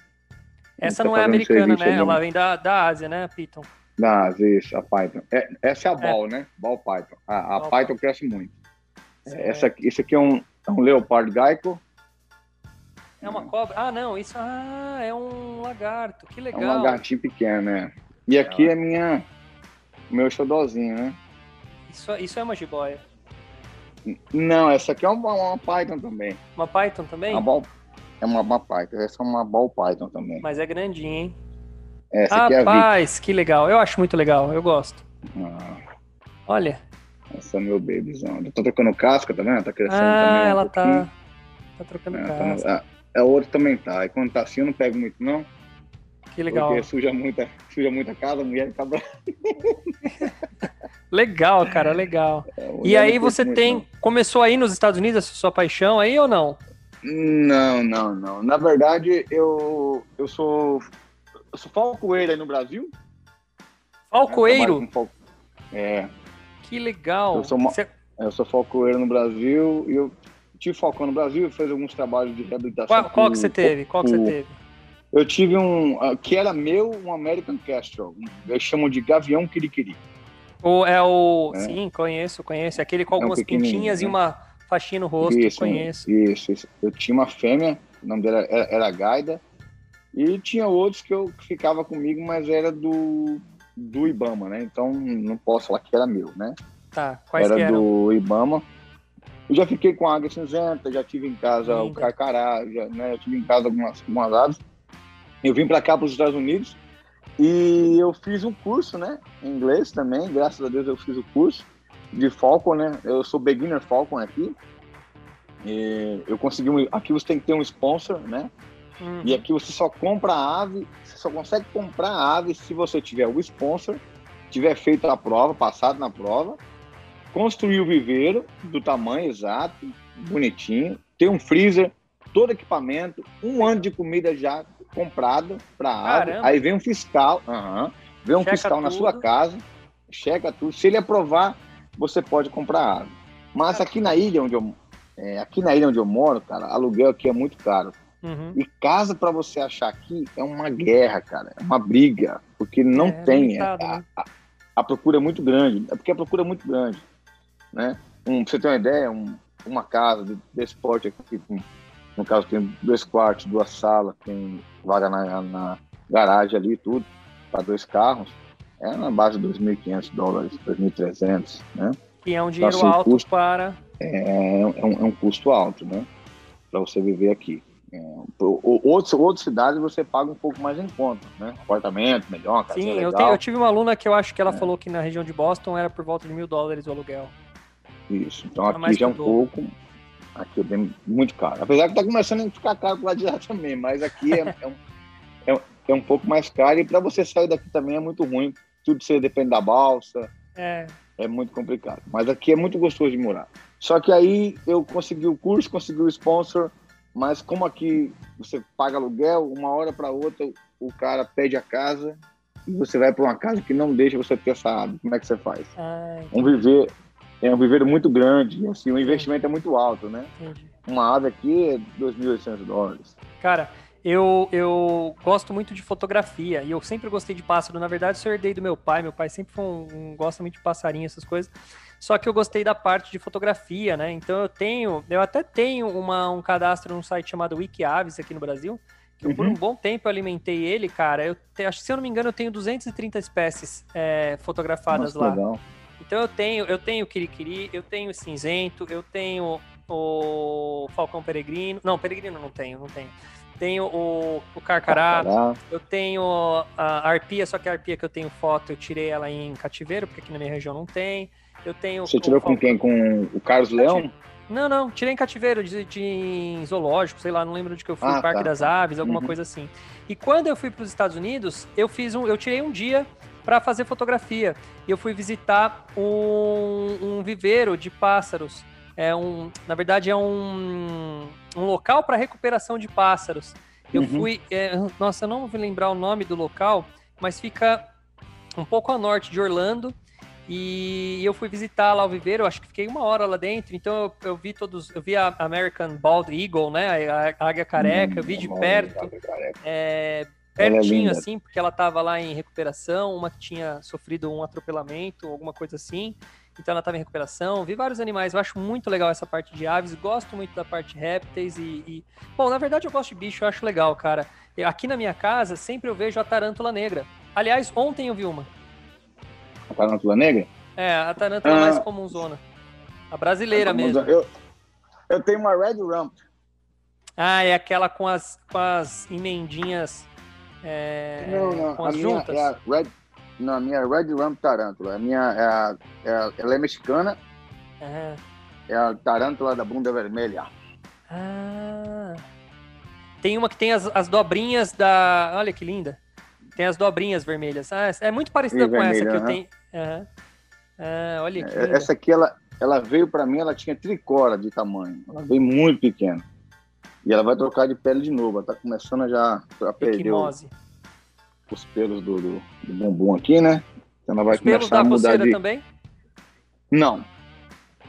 Essa não, tá não é americana, né? Ela vem da, da Ásia, né, Piton? Das, isso, a Python. É, essa é a Ball, é. né? Ball Python. A, a Ball Python cresce muito. É. Essa aqui, esse aqui é um, é um Leopard Geico. É uma cobra? Ah, não, isso ah, é um lagarto. Que legal. É um lagartinho pequeno, né? E aqui é minha, meu xodózinho, né? Isso, isso é uma jiboia? Não, essa aqui é uma, uma Python também. Uma Python também? Uma ball, é uma, uma Python. Essa é uma Ball Python também. Mas é grandinha, hein? Essa Rapaz, é a que legal. Eu acho muito legal. Eu gosto. Ah. Olha. Essa é meu babyzão. Tô trocando casca, tá vendo? Tá crescendo ah, também. Um ela tá, tá trocando é, casca. Tá no, é, é, o outro também tá. E quando tá assim, eu não pego muito, não. Que legal. Porque suja muita, suja muita casa, a mulher brava. (laughs) Legal, cara, legal. É, a E aí você muito, tem. não. Começou aí nos Estados Unidos essa sua paixão aí ou não? Não, não, não. Na verdade, eu, eu sou. Eu sou falcoeiro aí no Brasil. Falcoeiro? Fal- É, Que legal. Eu sou uma- Você- eu sou falcoeiro no Brasil e eu tive falcão no Brasil, fiz alguns trabalhos de reabilitação. Qual, qual que você teve? Qual que você teve? Eu tive um, ah, que era meu, um American Kestrel. um- Eles chamam de Gavião Quiriquiri. O, é o. É. Sim, conheço, conheço. Aquele com É um algumas pintinhas e né? uma faixinha no rosto, Isso, conheço. Isso, isso. Eu tinha uma fêmea, o nome dela era, era Gaida, e tinha outros que eu que ficava comigo, mas era do, do Ibama, né? Então não posso falar que era meu, né? Tá, quais era que eram? do Ibama. Eu já fiquei com a águia cinzenta, já tive em casa o Linda. carcará, já, né? Eu tive em casa algumas, algumas aves. Eu vim para cá, para os Estados Unidos, e eu fiz um curso, né? Em inglês também, graças a Deus eu fiz o curso de Falcon, né? Eu sou beginner Falcon aqui. E eu consegui um, aqui você tem que ter um sponsor, né? Hum, E aqui você só compra a ave, você só consegue comprar a ave se você tiver o sponsor, tiver feito a prova, passado na prova, construir o viveiro do tamanho exato, bonitinho, ter um freezer, todo equipamento, um ano de comida já comprado para a ave. Aí vem um fiscal, vem um Checa fiscal na tudo. sua casa, checa tudo. Se ele aprovar, você pode comprar a ave. Mas aqui na ilha onde eu é, aqui na ilha onde eu moro, cara, aluguel aqui é muito caro. Uhum. E casa para você achar aqui é uma guerra, cara, é uma briga, porque não É, tem, limitado, a, né? a- a procura é muito grande, é porque a procura é muito grande, né? Um, pra você ter uma ideia, um- uma casa de- desse porte aqui, no caso tem dois quartos, duas salas, tem vaga na, na garagem ali e tudo, para dois carros, é na base de 2.500 dólares, 2.300, né? Que é um dinheiro assim, o alto custo- para. é, é um, é um custo alto, né? Para você viver aqui. É, outros, outras cidades você paga um pouco mais em conta, né? Apartamento, melhor, casinha Sim, eu, legal. tenho- eu tive uma aluna que eu acho que ela É. falou que na região de Boston era por volta de mil dólares o aluguel. Isso. Então aqui já é um dobro. pouco. Aqui é bem, muito caro. Apesar que tá começando a ficar caro lado de lá também, mas aqui é, (laughs) é um, é, é um pouco mais caro e para você sair daqui também é muito ruim. Tudo você depende da balsa, É, é muito complicado. Mas aqui é muito gostoso de morar. Só que aí eu consegui o curso, consegui o sponsor, mas como aqui você paga aluguel, uma hora para outra o cara pede a casa e você vai para uma casa que não deixa você ter essa ave. Como é que você faz? ah, Um viver é um viveiro muito grande, assim, o investimento é muito alto, né? entendi. Uma ave aqui é 2.800 dólares. Cara, eu, eu gosto muito de fotografia e eu sempre gostei de pássaro. Na verdade, eu herdei do meu pai. Meu pai sempre foi um, um- gosta muito de passarinho, essas coisas. Só que eu gostei da parte de fotografia, né? Então eu tenho, eu até tenho uma, um cadastro num site chamado Wikiaves aqui no Brasil. Que eu, por Uhum. um bom tempo eu alimentei ele, cara. Eu te- acho que se eu não me engano, eu tenho 230 espécies é, fotografadas Nossa, lá. legal. Então eu tenho, eu tenho o Kirikiri, eu tenho o cinzento, eu tenho o Falcão Peregrino. Não, Peregrino não tenho, não tenho. Tenho o, o Carcará, Carcará. eu tenho a arpia, só que a arpia que eu tenho foto, eu tirei ela em cativeiro, porque aqui na minha região não tem. Eu tenho Você tirou com quem? Com o Carlos Leão? Não, não, tirei em cativeiro de, de em zoológico, sei lá, não lembro onde que eu fui, Ah, Parque tá, das tá. Aves, alguma Uhum. coisa assim. E quando eu fui para os Estados Unidos, eu fiz um, eu tirei um dia para fazer fotografia. E eu fui visitar um, um viveiro de pássaros. É um, na verdade é um, um local para recuperação de pássaros. Eu Uhum. fui, é, nossa, eu não vou lembrar o nome do local, mas fica um pouco a norte de Orlando. E eu fui visitar lá o viveiro, acho que fiquei uma hora lá dentro, então eu, eu vi todos, eu vi a American Bald Eagle, né, a, a águia careca, eu vi de Hum, perto, é, é pertinho linda. assim, porque ela tava lá em recuperação, uma que tinha sofrido um atropelamento, alguma coisa assim, então ela tava em recuperação, vi vários animais, eu acho muito legal essa parte de aves, gosto muito da parte de répteis e, e- bom, na verdade eu gosto de bicho, eu acho legal, cara. Eu- aqui na minha casa sempre eu vejo a tarântula negra. Aliás, ontem eu vi uma. A tarântula negra? É, a tarântula Ah. mais comunzona. A brasileira mesmo. Eu, eu tenho uma Red Rump. Ah, é aquela com as, com as emendinhas é, não, não. com A as minha juntas. é a Red. Não, a minha é Red Rump Tarântula. A minha é é ela é mexicana, Aham. é a tarântula da bunda vermelha. Ah. Tem uma que tem as, as dobrinhas da. Olha que linda. Tem as dobrinhas vermelhas. Ah, é muito parecida e com vermelha, essa que eu tenho. Uhum. Ah, olha aqui. É, essa aqui, ela, ela veio para mim, ela tinha tricora de tamanho. Ela veio muito pequena. E ela vai trocar de pele de novo. Ela tá começando já a perder os pelos do, do, do, bumbum aqui, né? Então ela vai os começar a mudar de... também? Não.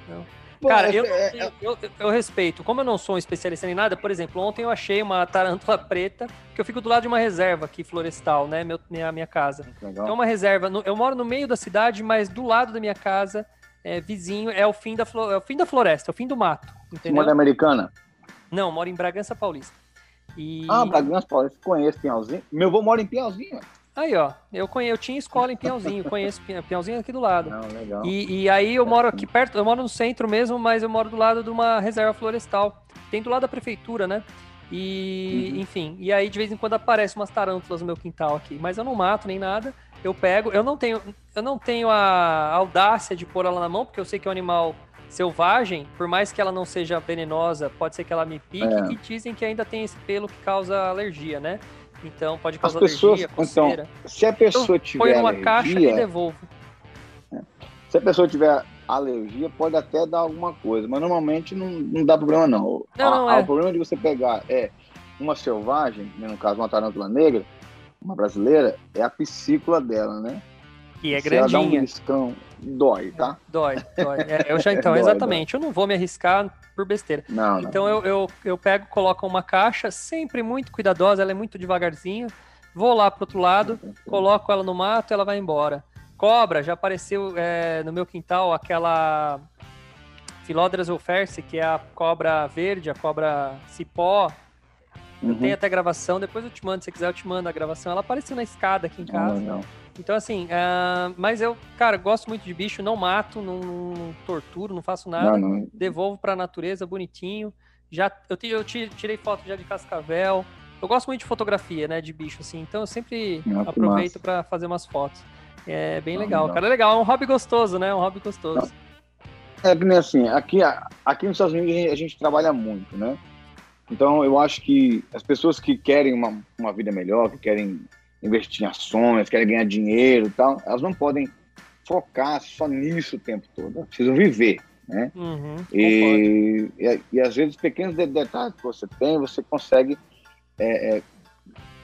Não. Cara, eu, é, eu, eu, eu, respeito. Como eu não sou um especialista em nada, por exemplo, ontem eu achei uma tarântula preta, que eu fico do lado de uma reserva aqui, florestal, né? Meu, minha, minha casa. Legal. Então, uma reserva. Eu moro no meio da cidade, mas do lado da minha casa, é, vizinho, é o, fim da, é o fim da floresta, é o fim do mato. Entendeu? Mora americana? Não, moro em Bragança Paulista. E... Ah, Bragança Paulista, conheço Pinhalzinho. Meu avô mora em Pinhalzinho. Aí, ó, eu, conhe... eu tinha escola em Pinhalzinho, conheço Pinhalzinho aqui do lado. Não, legal. E, e, aí eu moro aqui perto, eu moro no centro mesmo, mas eu moro do lado de uma reserva florestal. Tem do lado da prefeitura, né? E, uhum. enfim, e aí de vez em quando aparecem umas tarântulas no meu quintal aqui, mas eu não mato nem nada. Eu pego, eu não tenho, eu não tenho a audácia de pôr ela na mão, porque eu sei que é um animal selvagem, por mais que ela não seja venenosa, pode ser que ela me pique, é. e dizem que ainda tem esse pelo que causa alergia, né? Então pode causar As pessoas, alergia, então, coceira. Então, se a pessoa então, tiver põe numa alergia, caixa e devolvo. É. Se a pessoa tiver alergia, pode até dar alguma coisa, mas normalmente não, não dá problema não. não, não a, é. O problema de você pegar é uma selvagem, né, no caso uma tarântula negra, uma brasileira, é a piscícula dela, né? Que é Se grandinha. Ela dá um riscão, dói, tá? Dói, dói. É, eu já, (laughs) então, dói, exatamente. Dói. Eu não vou me arriscar por besteira. Não, então não. Eu, eu, eu pego, coloco uma caixa, sempre muito cuidadosa, ela é muito devagarzinho. Vou lá pro outro lado, coloco ela no mato e ela vai embora. Cobra, já apareceu é, no meu quintal aquela Philodras ulferse, que é a cobra verde, a cobra cipó. Uhum. Tem até gravação, depois eu te mando, se você quiser eu te mando a gravação. Ela apareceu na escada aqui em casa. Não, não. Então, assim, uh, mas eu, cara, gosto muito de bicho, não mato, não, não torturo, não faço nada. Não, não. Devolvo pra natureza bonitinho. Já, eu, eu tirei foto já de cascavel. Eu gosto muito de fotografia, né, de bicho, assim. Então eu sempre ah, aproveito para fazer umas fotos. É bem legal, legal, cara. É legal, é um hobby gostoso, né? É um hobby gostoso. É que nem assim, aqui, aqui nos Estados Unidos a gente, a gente trabalha muito, né? Então eu acho que as pessoas que querem uma, uma vida melhor, que querem investir em ações, querem ganhar dinheiro e tal, elas não podem focar só nisso o tempo todo. Elas precisam viver, né? Uhum, e, e, e, às vezes pequenos detalhes que você tem, você consegue é, é,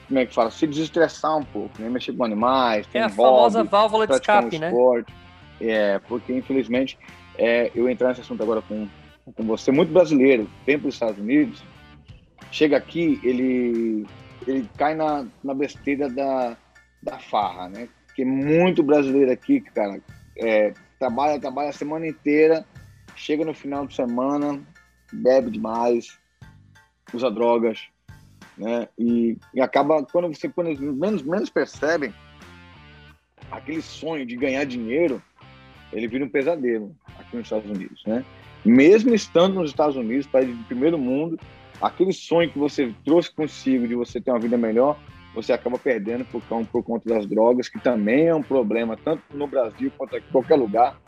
como é que fala, se desestressar um pouco, né? mexer com animais. É a hobby, famosa válvula de escape, um né? Esporte. É, porque infelizmente é, eu entrar nesse assunto agora com, com você, muito brasileiro, vem para os Estados Unidos, chega aqui, ele ele cai na, na besteira da, da farra, né? Porque muito brasileiro aqui, cara, é, trabalha, trabalha a semana inteira, chega no final de semana, bebe demais, usa drogas, né? E, e acaba, quando você quando menos, menos percebem, aquele sonho de ganhar dinheiro, ele vira um pesadelo aqui nos Estados Unidos, né? Mesmo estando nos Estados Unidos, país de primeiro mundo, aquele sonho que você trouxe consigo de você ter uma vida melhor, você acaba perdendo por, por conta das drogas, que também é um problema, tanto no Brasil quanto em qualquer lugar.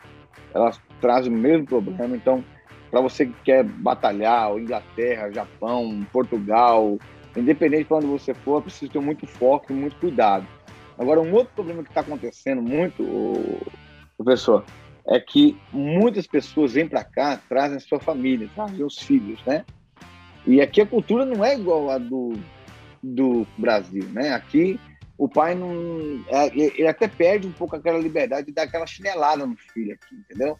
Elas trazem o mesmo problema. Então, para você que quer batalhar, Inglaterra, Japão, Portugal, independente de onde você for, preciso ter muito foco e muito cuidado. Agora, um outro problema que está acontecendo muito, professor, é que muitas pessoas vêm para cá, trazem sua família, trazem os filhos, né? E aqui a cultura não é igual a do, do Brasil, né? Aqui o pai não. É, ele até perde um pouco aquela liberdade de dar aquela chinelada no filho aqui, entendeu?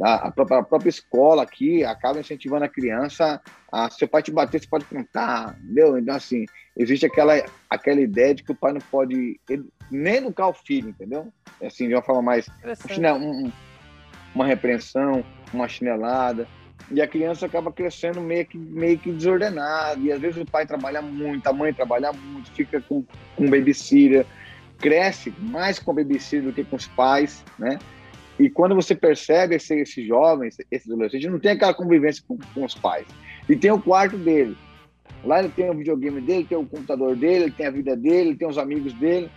A, própria, a própria escola aqui acaba incentivando a criança a seu pai te bater, você pode contar, entendeu? Então, assim, existe aquela, aquela ideia de que o pai não pode ele, nem educar o filho, entendeu? Assim, de uma forma mais. Um, uma repreensão, uma chinelada e a criança acaba crescendo meio que, meio que desordenada, e às vezes o pai trabalha muito, a mãe trabalha muito, fica com, com babysitter, cresce mais com babysitter do que com os pais, né? E quando você percebe esse, esses jovens, esses adolescentes, não tem aquela convivência com, com os pais. E tem o quarto dele. Lá ele tem o videogame dele, tem o computador dele, ele tem a vida dele, ele tem os amigos dele.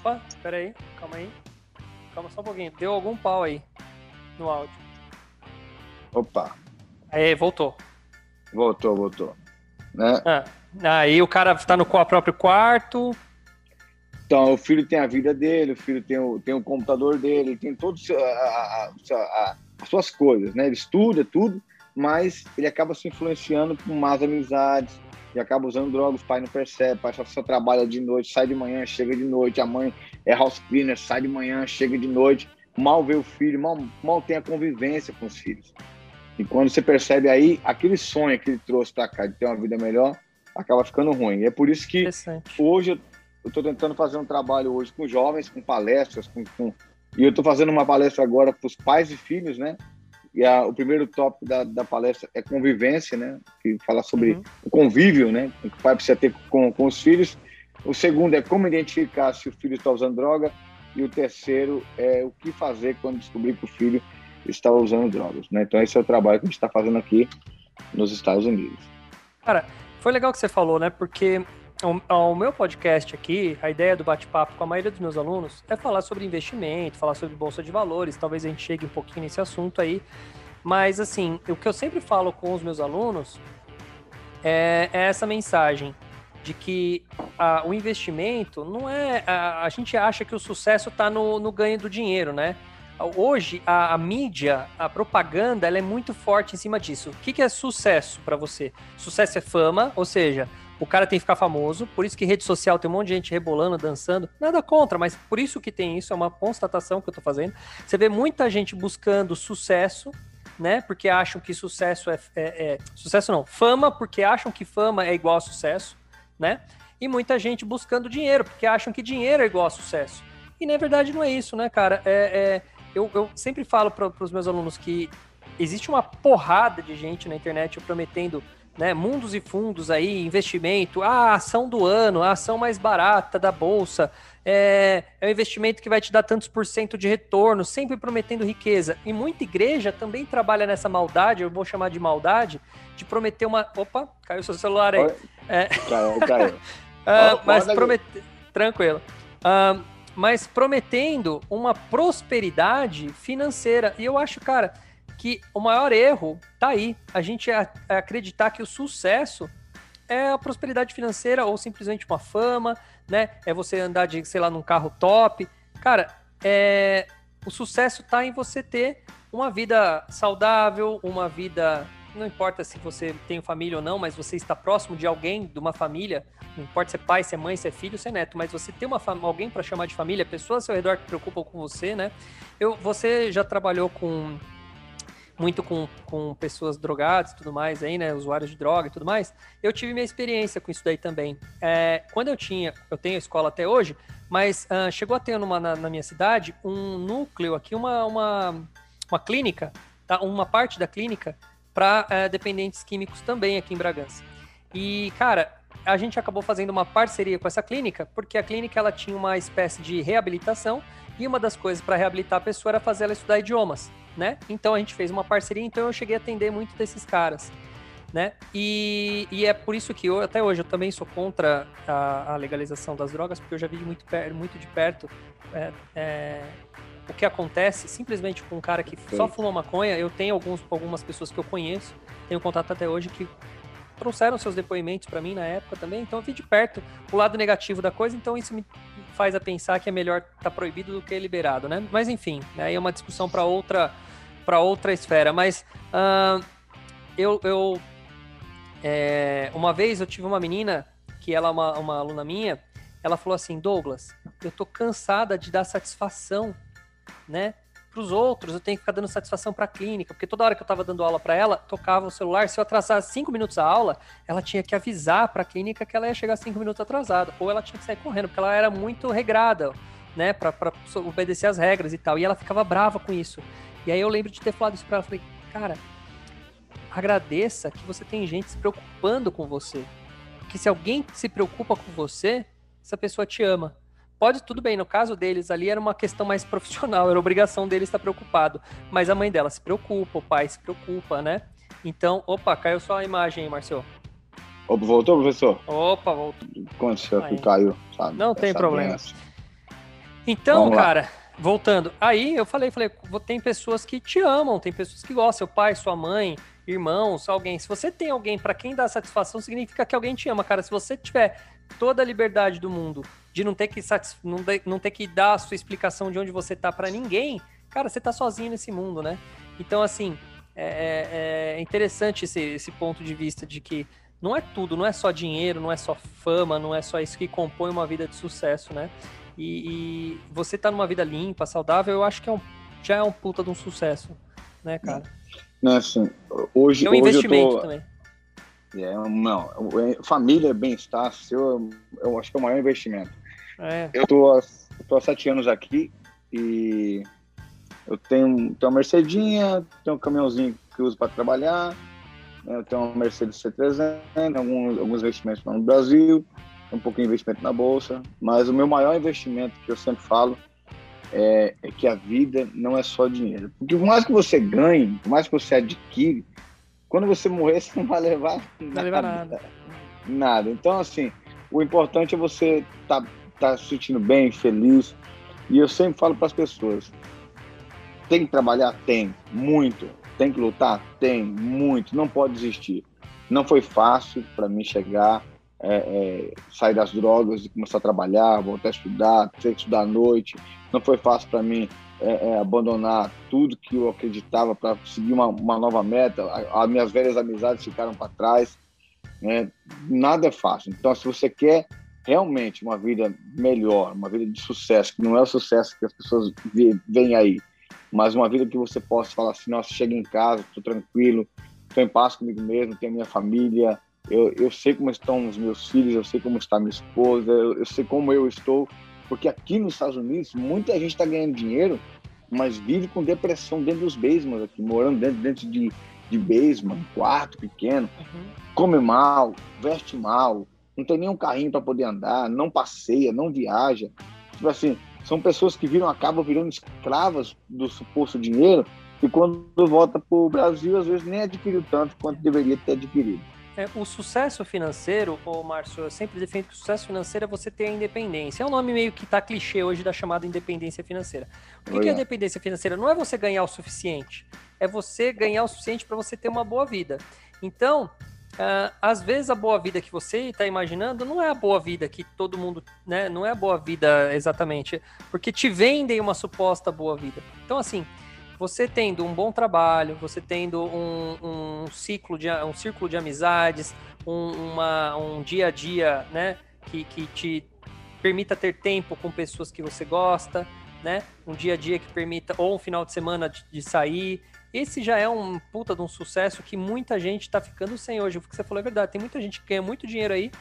Opa, peraí, calma aí. Calma só um pouquinho. Deu algum pau aí no áudio. Opa. Aí, voltou. Voltou, voltou. Né? Ah, aí o cara está no próprio quarto. Então, o filho tem a vida dele, o filho tem o, tem o computador dele, tem todas as suas coisas, né? Ele estuda tudo, mas ele acaba se influenciando por más amizades, e acaba usando drogas, o pai não percebe, o pai só, só trabalha de noite, sai de manhã, chega de noite, a mãe é house cleaner, sai de manhã, chega de noite, mal vê o filho, mal, mal tem a convivência com os filhos. E quando você percebe aí, aquele sonho que ele trouxe para cá de ter uma vida melhor, acaba ficando ruim. E é por isso que hoje eu estou tentando fazer um trabalho hoje com jovens, com palestras, com, com... e eu estou fazendo uma palestra agora para os pais e filhos, né? E a, o primeiro tópico da, da, palestra é convivência, né? Que fala sobre uhum. o convívio, né? Que o pai precisa ter com, com os filhos. O segundo é como identificar se o filho está usando droga. E o terceiro é o que fazer quando descobrir que o filho está usando drogas, né? Então esse é o trabalho que a gente está fazendo aqui nos Estados Unidos. Cara, foi legal que você falou, né? Porque o, meu podcast aqui, a ideia do bate-papo com a maioria dos meus alunos é falar sobre investimento, falar sobre bolsa de valores. Talvez a gente chegue um pouquinho nesse assunto aí. Mas, assim, o que eu sempre falo com os meus alunos é, é essa mensagem de que a, o investimento não é. A, a, gente acha que o sucesso está no, no ganho do dinheiro, né? Hoje, a, a, mídia, a propaganda, ela é muito forte em cima disso. O que, que é sucesso para você? Sucesso é fama, ou seja, o cara tem que ficar famoso, por isso que rede social tem um monte de gente rebolando, dançando. Nada contra, mas por isso que tem isso, é uma constatação que eu tô fazendo. Você vê muita gente buscando sucesso, né? Porque acham que sucesso é, é, é, Sucesso não, fama, porque acham que fama é igual a sucesso, né? E muita gente buscando dinheiro, porque acham que dinheiro é igual a sucesso. E na verdade não é isso, né, cara? É, é eu, eu sempre falo para os meus alunos que existe uma porrada de gente na internet prometendo né, mundos e fundos aí, investimento, a ação do ano, a ação mais barata da bolsa, é, é um investimento que vai te dar tantos por cento de retorno, sempre prometendo riqueza. E muita igreja também trabalha nessa maldade, eu vou chamar de maldade, de prometer uma. Opa, caiu seu celular aí. É... Caiu, caiu. uh, mas promet... Tranquilo. Uh, mas prometendo uma prosperidade financeira. E eu acho, cara, que o maior erro tá aí. A gente é acreditar que o sucesso é a prosperidade financeira ou simplesmente uma fama, né? É você andar de, sei lá, num carro top. Cara, é... o sucesso tá em você ter uma vida saudável, uma vida não importa se você tem família ou não, mas você está próximo de alguém, de uma família, não importa se é pai, se é mãe, se é filho, se é neto, mas você tem uma alguém para chamar de família, pessoas ao seu redor que preocupam com você, né? Eu, você já trabalhou com muito com, com pessoas drogadas e tudo mais aí, né? Usuários de droga e tudo mais. Eu tive minha experiência com isso daí também. É, quando eu tinha, eu tenho escola até hoje, mas uh, chegou a ter numa, na, na, minha cidade um núcleo aqui, uma, uma, uma clínica, tá? uma parte da clínica para é, dependentes químicos também aqui em Bragança. E, cara, a gente acabou fazendo uma parceria com essa clínica, porque a clínica ela tinha uma espécie de reabilitação e uma das coisas para reabilitar a pessoa era fazer ela estudar idiomas né? Então a gente fez uma parceria, então eu cheguei a atender muito desses caras, né? E, e é por isso que eu, até hoje eu também sou contra a, a legalização das drogas, porque eu já vi muito, muito de perto é, é, o que acontece simplesmente com um cara que só fuma maconha. Eu tenho alguns, algumas pessoas que eu conheço, tenho contato até hoje que trouxeram seus depoimentos para mim na época também, então eu vi de perto o lado negativo da coisa, então isso me faz a pensar que é melhor estar tá proibido do que liberado, né? Mas enfim, aí é uma discussão para outra para outra esfera. Mas uh, eu, eu é, uma vez eu tive uma menina que ela é uma, uma aluna minha, ela falou assim, Douglas, eu tô cansada de dar satisfação, né? para os outros, eu tenho que ficar dando satisfação para a clínica, porque toda hora que eu estava dando aula para ela, tocava o celular. Se eu atrasasse cinco minutos a aula, ela tinha que avisar para a clínica que ela ia chegar cinco minutos atrasada, ou ela tinha que sair correndo, porque ela era muito regrada, né, para obedecer as regras e tal. E ela ficava brava com isso. E aí eu lembro de ter falado isso para ela, falei, cara, agradeça que você tem gente se preocupando com você. Porque se alguém se preocupa com você, essa pessoa te ama. Pode, tudo bem, no caso deles ali era uma questão mais profissional, era obrigação deles estar preocupado. Mas a mãe dela se preocupa, o pai se preocupa, né? Então, opa, caiu só a imagem aí, Marcelo. Opa, voltou, professor? Opa, voltou. Aconteceu que caiu, sabe? Não tem problema. Então, cara, voltando. Aí eu falei, falei, tem pessoas que te amam, tem pessoas que gostam, seu pai, sua mãe, irmãos, alguém. Se você tem alguém para quem dá satisfação, significa que alguém te ama, cara. Se você tiver toda a liberdade do mundo de não ter que, não, de, não ter que dar a sua explicação de onde você tá para ninguém, cara, você tá sozinho nesse mundo, né? Então, assim, é, é, é interessante esse, esse ponto de vista de que não é tudo, não é só dinheiro, não é só fama, não é só isso que compõe uma vida de sucesso, né? E, e você tá numa vida limpa, saudável, eu acho que é um, já é um puta de um sucesso, né, cara? Não, assim, hoje, é um investimento tô... também. É, não, família, bem-estar, seu, eu acho que é o maior investimento. É. Eu tô, tô há sete anos aqui e eu tenho, tenho uma Mercedinha, tenho um caminhãozinho que uso para trabalhar, né, eu tenho uma Mercedes C300, alguns, alguns investimentos no Brasil, um pouquinho de investimento na Bolsa, mas o meu maior investimento, que eu sempre falo, é, é, que a vida não é só dinheiro. Porque por mais que você ganhe, por mais que você adquire, quando você morrer, (laughs) você não vai levar não nada. Levar nada. nada. Então, assim, o importante é você estar tá, tá se sentindo bem, feliz. E eu sempre falo para as pessoas: tem que trabalhar? Tem, muito. Tem que lutar? Tem, muito. Não pode desistir. Não foi fácil para mim chegar é, é, sair das drogas e começar a trabalhar, voltar a estudar, ter que estudar à noite. Não foi fácil para mim é, é, abandonar tudo que eu acreditava para seguir uma, uma, nova meta. As minhas velhas amizades ficaram para trás. Né? Nada é fácil. Então, se você quer realmente uma vida melhor, uma vida de sucesso, que não é o sucesso que as pessoas veem aí, mas uma vida que você possa falar assim: nossa, chega em casa, estou tranquilo, estou em paz comigo mesmo, tenho minha família eu, eu sei como estão os meus filhos, eu sei como está minha esposa, eu, eu sei como eu estou, porque aqui nos Estados Unidos muita gente está ganhando dinheiro, mas vive com depressão dentro dos basements aqui, morando dentro, dentro de, de basement, quarto pequeno, uhum. come mal, veste mal, não tem nenhum carrinho para poder andar, não passeia, não viaja. Tipo assim, são pessoas que viram, acabam virando escravas do suposto dinheiro e quando volta para o Brasil, às vezes nem adquiriu tanto quanto deveria ter adquirido. É, o sucesso financeiro, ô Márcio, eu sempre defendo que o sucesso financeiro é você ter a independência. É um nome meio que tá clichê hoje da chamada independência financeira. O que, que é independência financeira? Não é você ganhar o suficiente, é você ganhar o suficiente para você ter uma boa vida. Então, uh, às vezes a boa vida que você está imaginando não é a boa vida que todo mundo, né? Não é a boa vida exatamente, porque te vendem uma suposta boa vida. Então, assim, você tendo um bom trabalho, você tendo um, um ciclo de um círculo de amizades, um, uma, um dia a dia, né, que, que te permita ter tempo com pessoas que você gosta, né, um dia a dia que permita ou um final de semana de, de sair. Esse já é um puta de um sucesso que muita gente está ficando sem hoje. O que você falou é verdade. Tem muita gente que ganha muito dinheiro aí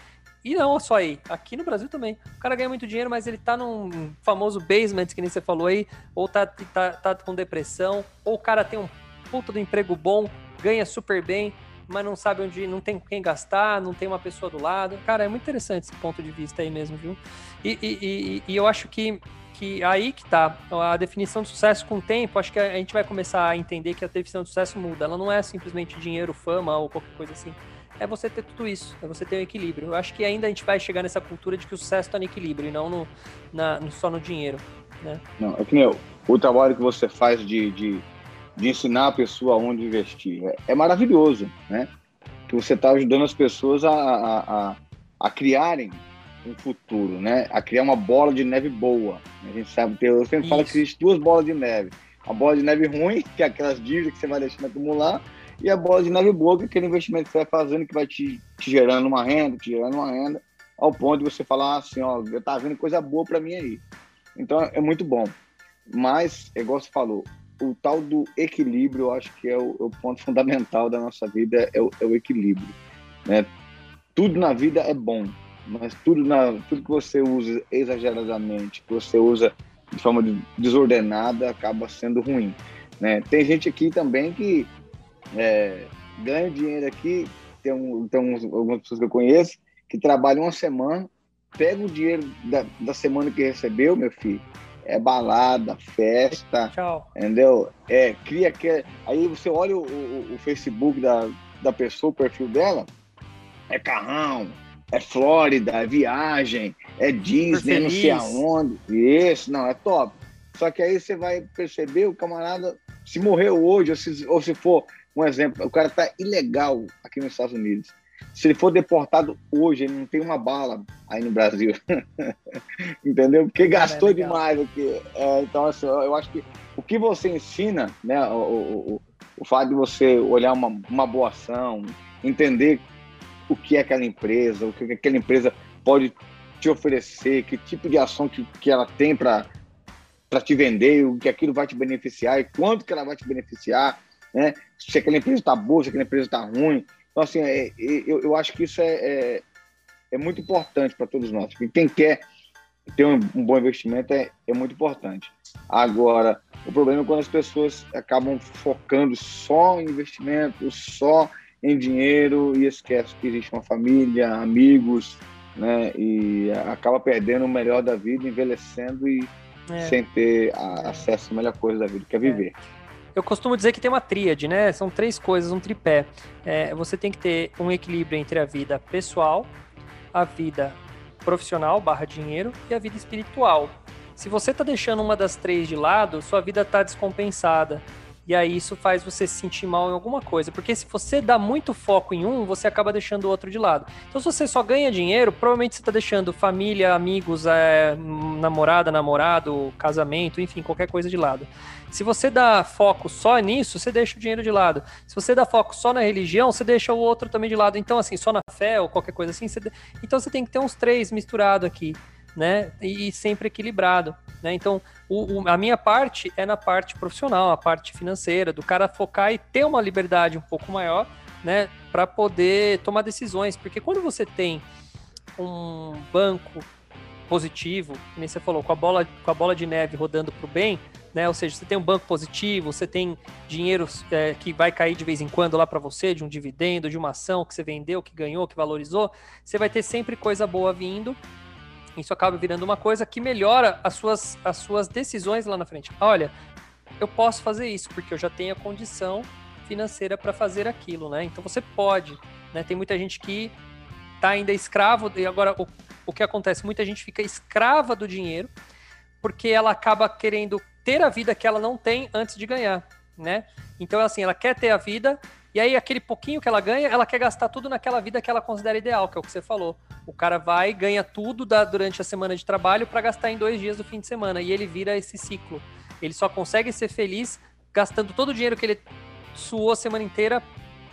e não só aí, aqui no Brasil também. O cara ganha muito dinheiro, mas ele tá num famoso basement, que nem você falou aí, ou tá, tá, tá com depressão, ou o cara tem um puto emprego bom, ganha super bem, mas não sabe onde, não tem quem gastar, não tem uma pessoa do lado. Cara, é muito interessante esse ponto de vista aí mesmo, viu? E, e, e, e eu acho que, que aí que tá a definição de sucesso com o tempo, acho que a gente vai começar a entender que a definição de sucesso muda. Ela não é simplesmente dinheiro, fama ou qualquer coisa assim é você ter tudo isso, é você ter um equilíbrio. Eu acho que ainda a gente vai chegar nessa cultura de que o sucesso está no equilíbrio e não no, na, no, só no dinheiro. Né? Não, é que nem o trabalho que você faz de, de, de ensinar a pessoa onde investir é, é maravilhoso, né? Que você está ajudando as pessoas a, a, a, a, criarem um futuro, né? A criar uma bola de neve boa. A gente sabe, eu sempre falo que existe duas bolas de neve. A bola de neve ruim, que é aquelas dívidas que você vai deixando acumular, e a bola de neve boa, que é aquele investimento que você vai fazendo, que vai te, te gerando uma renda, te gerando uma renda, ao ponto de você falar assim, ó, tá vendo coisa boa para mim aí. Então é muito bom. Mas, igual você falou, o tal do equilíbrio, eu acho que é o, é o ponto fundamental da nossa vida, é o, é o, equilíbrio. Né? Tudo na vida é bom, mas tudo, na, tudo que você usa exageradamente, que você usa de forma desordenada, acaba sendo ruim. Né? Tem gente aqui também que é, ganho dinheiro aqui, tem, um, tem uns, algumas pessoas que eu conheço que trabalham uma semana, pega o dinheiro da, da semana que recebeu, meu filho, é balada, festa, Tchau. entendeu? É, cria que aí você olha o, o, o, Facebook da, da pessoa, o perfil dela, é carrão, é Flórida, é viagem, é Disney, não sei aonde. Isso, não, é top. Só que aí você vai perceber o camarada, se morreu hoje, ou se, ou se for um exemplo, o cara está ilegal aqui nos Estados Unidos. Se ele for deportado hoje, ele não tem uma bala aí no Brasil. (laughs) Entendeu? Porque gastou é demais aqui. É, então, assim, eu acho que o que você ensina, né, o, o, o fato de você olhar uma, uma boa ação, entender o que é aquela empresa, o que aquela empresa pode te oferecer, que tipo de ação que, que ela tem para te vender, o que aquilo vai te beneficiar e quanto que ela vai te beneficiar, né? Se aquela empresa está boa, se aquela empresa está ruim. Então, assim, é, é, eu, eu acho que isso é, é, é muito importante para todos nós. Quem quer ter um, um bom investimento é, é muito importante. Agora, o problema é quando as pessoas acabam focando só em investimento, só em dinheiro e esquece que existe uma família, amigos, né? E acaba perdendo o melhor da vida, envelhecendo e é. sem ter a, acesso à melhor coisa da vida, que é, é. Eu costumo dizer que tem uma tríade, né? São três coisas, um tripé. É, você tem que ter um equilíbrio entre a vida pessoal, a vida profissional barra dinheiro e a vida espiritual. Se você está deixando uma das três de lado, sua vida está descompensada. E aí isso faz você se sentir mal em alguma coisa. Porque se você dá muito foco em um, você acaba deixando o outro de lado. Então, se você só ganha dinheiro, provavelmente você está deixando família, amigos, é, namorada, namorado, casamento, enfim, qualquer coisa de lado. Se você dá foco só nisso, você deixa o dinheiro de lado. Se você dá foco só na religião, você deixa o outro também de lado. Então, assim, só na fé ou qualquer coisa assim, você... então você tem que ter uns três misturados aqui né? E sempre equilibrado, né? Então, o, o, a minha parte é na parte profissional, a parte financeira, do cara focar e ter uma liberdade um pouco maior, né? Para poder tomar decisões, porque quando você tem um banco positivo, como você falou, com a bola, com a bola de neve rodando para o bem, né? Ou seja, você tem um banco positivo, você tem dinheiro é, que vai cair de vez em quando lá para você, de um dividendo, de uma ação que você vendeu, que ganhou, que valorizou, você vai ter sempre coisa boa vindo isso acaba virando uma coisa que melhora as suas, as suas decisões lá na frente. Olha, eu posso fazer isso porque eu já tenho a condição financeira para fazer aquilo, né? Então você pode, né? Tem muita gente que tá ainda escravo e agora o, o que acontece? Muita gente fica escrava do dinheiro porque ela acaba querendo ter a vida que ela não tem antes de ganhar, né? Então assim, ela quer ter a vida e aí, aquele pouquinho que ela ganha, ela quer gastar tudo naquela vida que ela considera ideal, que é o que você falou. O cara vai, ganha tudo da, durante a semana de trabalho para gastar em dois dias do fim de semana. E ele vira esse ciclo. Ele só consegue ser feliz gastando todo o dinheiro que ele suou a semana inteira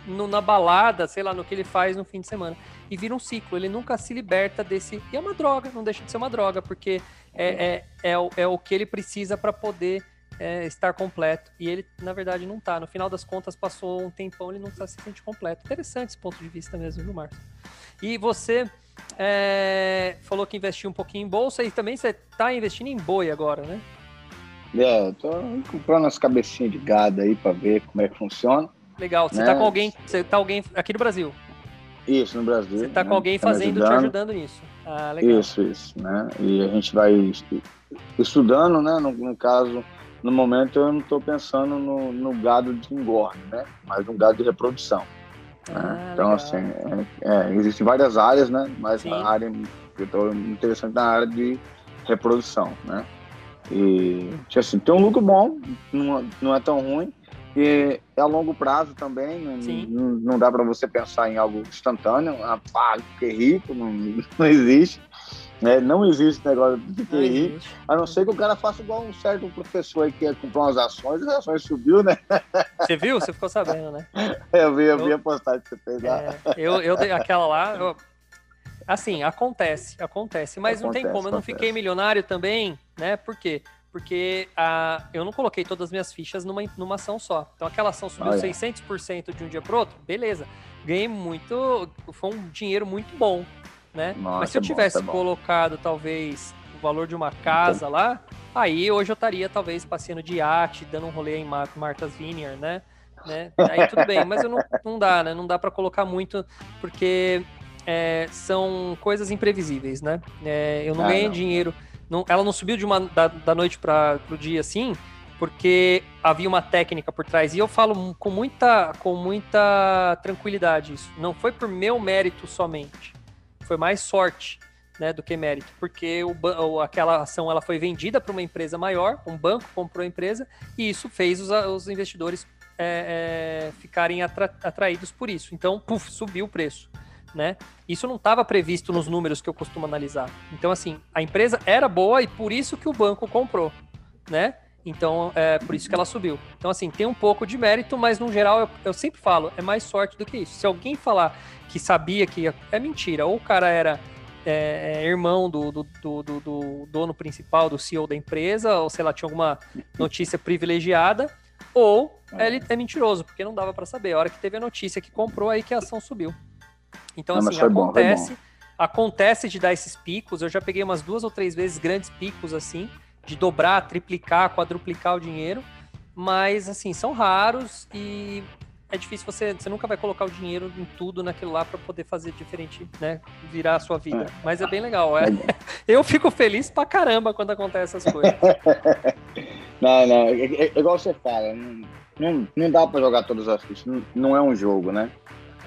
no, na balada, sei lá, no que ele faz no fim de semana. E vira um ciclo. Ele nunca se liberta desse. E é uma droga, não deixa de ser uma droga, porque é, é, é, o, é o que ele precisa para poder é, estar completo. E ele, na verdade, não está. No final das contas, passou um tempão, ele não está se sente completo. Interessante esse ponto de vista mesmo, viu, Marcos? E você é, falou que investiu um pouquinho em bolsa e também você está investindo em boi agora, né? É, tô comprando as cabecinhas de gado aí para ver como é que funciona. Legal. Você né? tá com alguém, você tá alguém aqui no Brasil? Isso, no Brasil. Você tá né? com alguém tá fazendo, te ajudando nisso. Ah, legal. Isso, isso, né? E a gente vai estudando, né? No, no caso, no momento eu não estou pensando no, no, gado de engorda, né? Mas no gado de reprodução. Ah, né? Então, legal. assim, é, é, existem várias áreas, né? Mas Sim. a área eu estou interessante na área de reprodução, né? E, assim, tem um lucro bom, não, não é tão ruim, e é a longo prazo também, não, não, não dá para você pensar em algo instantâneo, ah, pá, que rico, não, não existe. É, não existe negócio de TI, a não ser que o cara faça igual um certo professor aí que ia comprar umas ações, as ações subiu, né? Você viu? Você ficou sabendo, né? (laughs) eu vi, eu, eu vi a postagem que você fez lá. É, eu, eu aquela lá, eu, assim, acontece, acontece, mas acontece, não tem como. Eu não acontece. fiquei milionário também, né? Por quê? Porque a, eu não coloquei todas as minhas fichas numa, numa ação só. Então aquela ação subiu Olha. 600% de um dia para outro, beleza. Ganhei muito, foi um dinheiro muito bom né? Nossa, Mas se eu é tivesse bom, é colocado talvez o valor de uma casa então... lá, aí hoje eu estaria talvez passeando de iate, dando um rolê em Martha's Vineyard, né? né? Aí tudo bem, mas não, não dá, né? Não dá para colocar muito, porque é, são coisas imprevisíveis, né? É, eu não ah, ganhei não. dinheiro. Não, ela não subiu de uma da, da noite para o dia assim, porque havia uma técnica por trás. E eu falo com muita, com muita tranquilidade isso. Não foi por meu mérito somente foi mais sorte né, do que mérito, porque o, aquela ação ela foi vendida para uma empresa maior, um banco comprou a empresa, e isso fez os, os investidores é, é, ficarem atra atraídos por isso. Então, puf, subiu o preço. Né? Isso não estava previsto nos números que eu costumo analisar. Então, assim, a empresa era boa e por isso que o banco comprou, né? Então, é por isso que ela subiu. Então, assim, tem um pouco de mérito, mas no geral, eu, eu sempre falo, é mais sorte do que isso. Se alguém falar que sabia que ia, é mentira, ou o cara era é, é, irmão do, do, do, do, dono principal, do CEO da empresa, ou sei lá, tinha alguma notícia privilegiada, ou ele é mentiroso, porque não dava para saber. A hora que teve a notícia que comprou, aí que a ação subiu. Então, não, assim, acontece, bom, acontece de dar esses picos. Eu já peguei umas duas ou três vezes grandes picos assim, de dobrar, triplicar, quadruplicar o dinheiro. Mas, assim, são raros e é difícil você. Você nunca vai colocar o dinheiro em tudo naquilo lá para poder fazer diferente, né? Virar a sua vida. É. Mas é bem legal. É. (laughs) Eu fico feliz pra caramba quando acontecem essas coisas. (laughs) não, não. É, é, é, igual você fala. Não, não, não dá para jogar todas as fichas. Não, não é um jogo, né?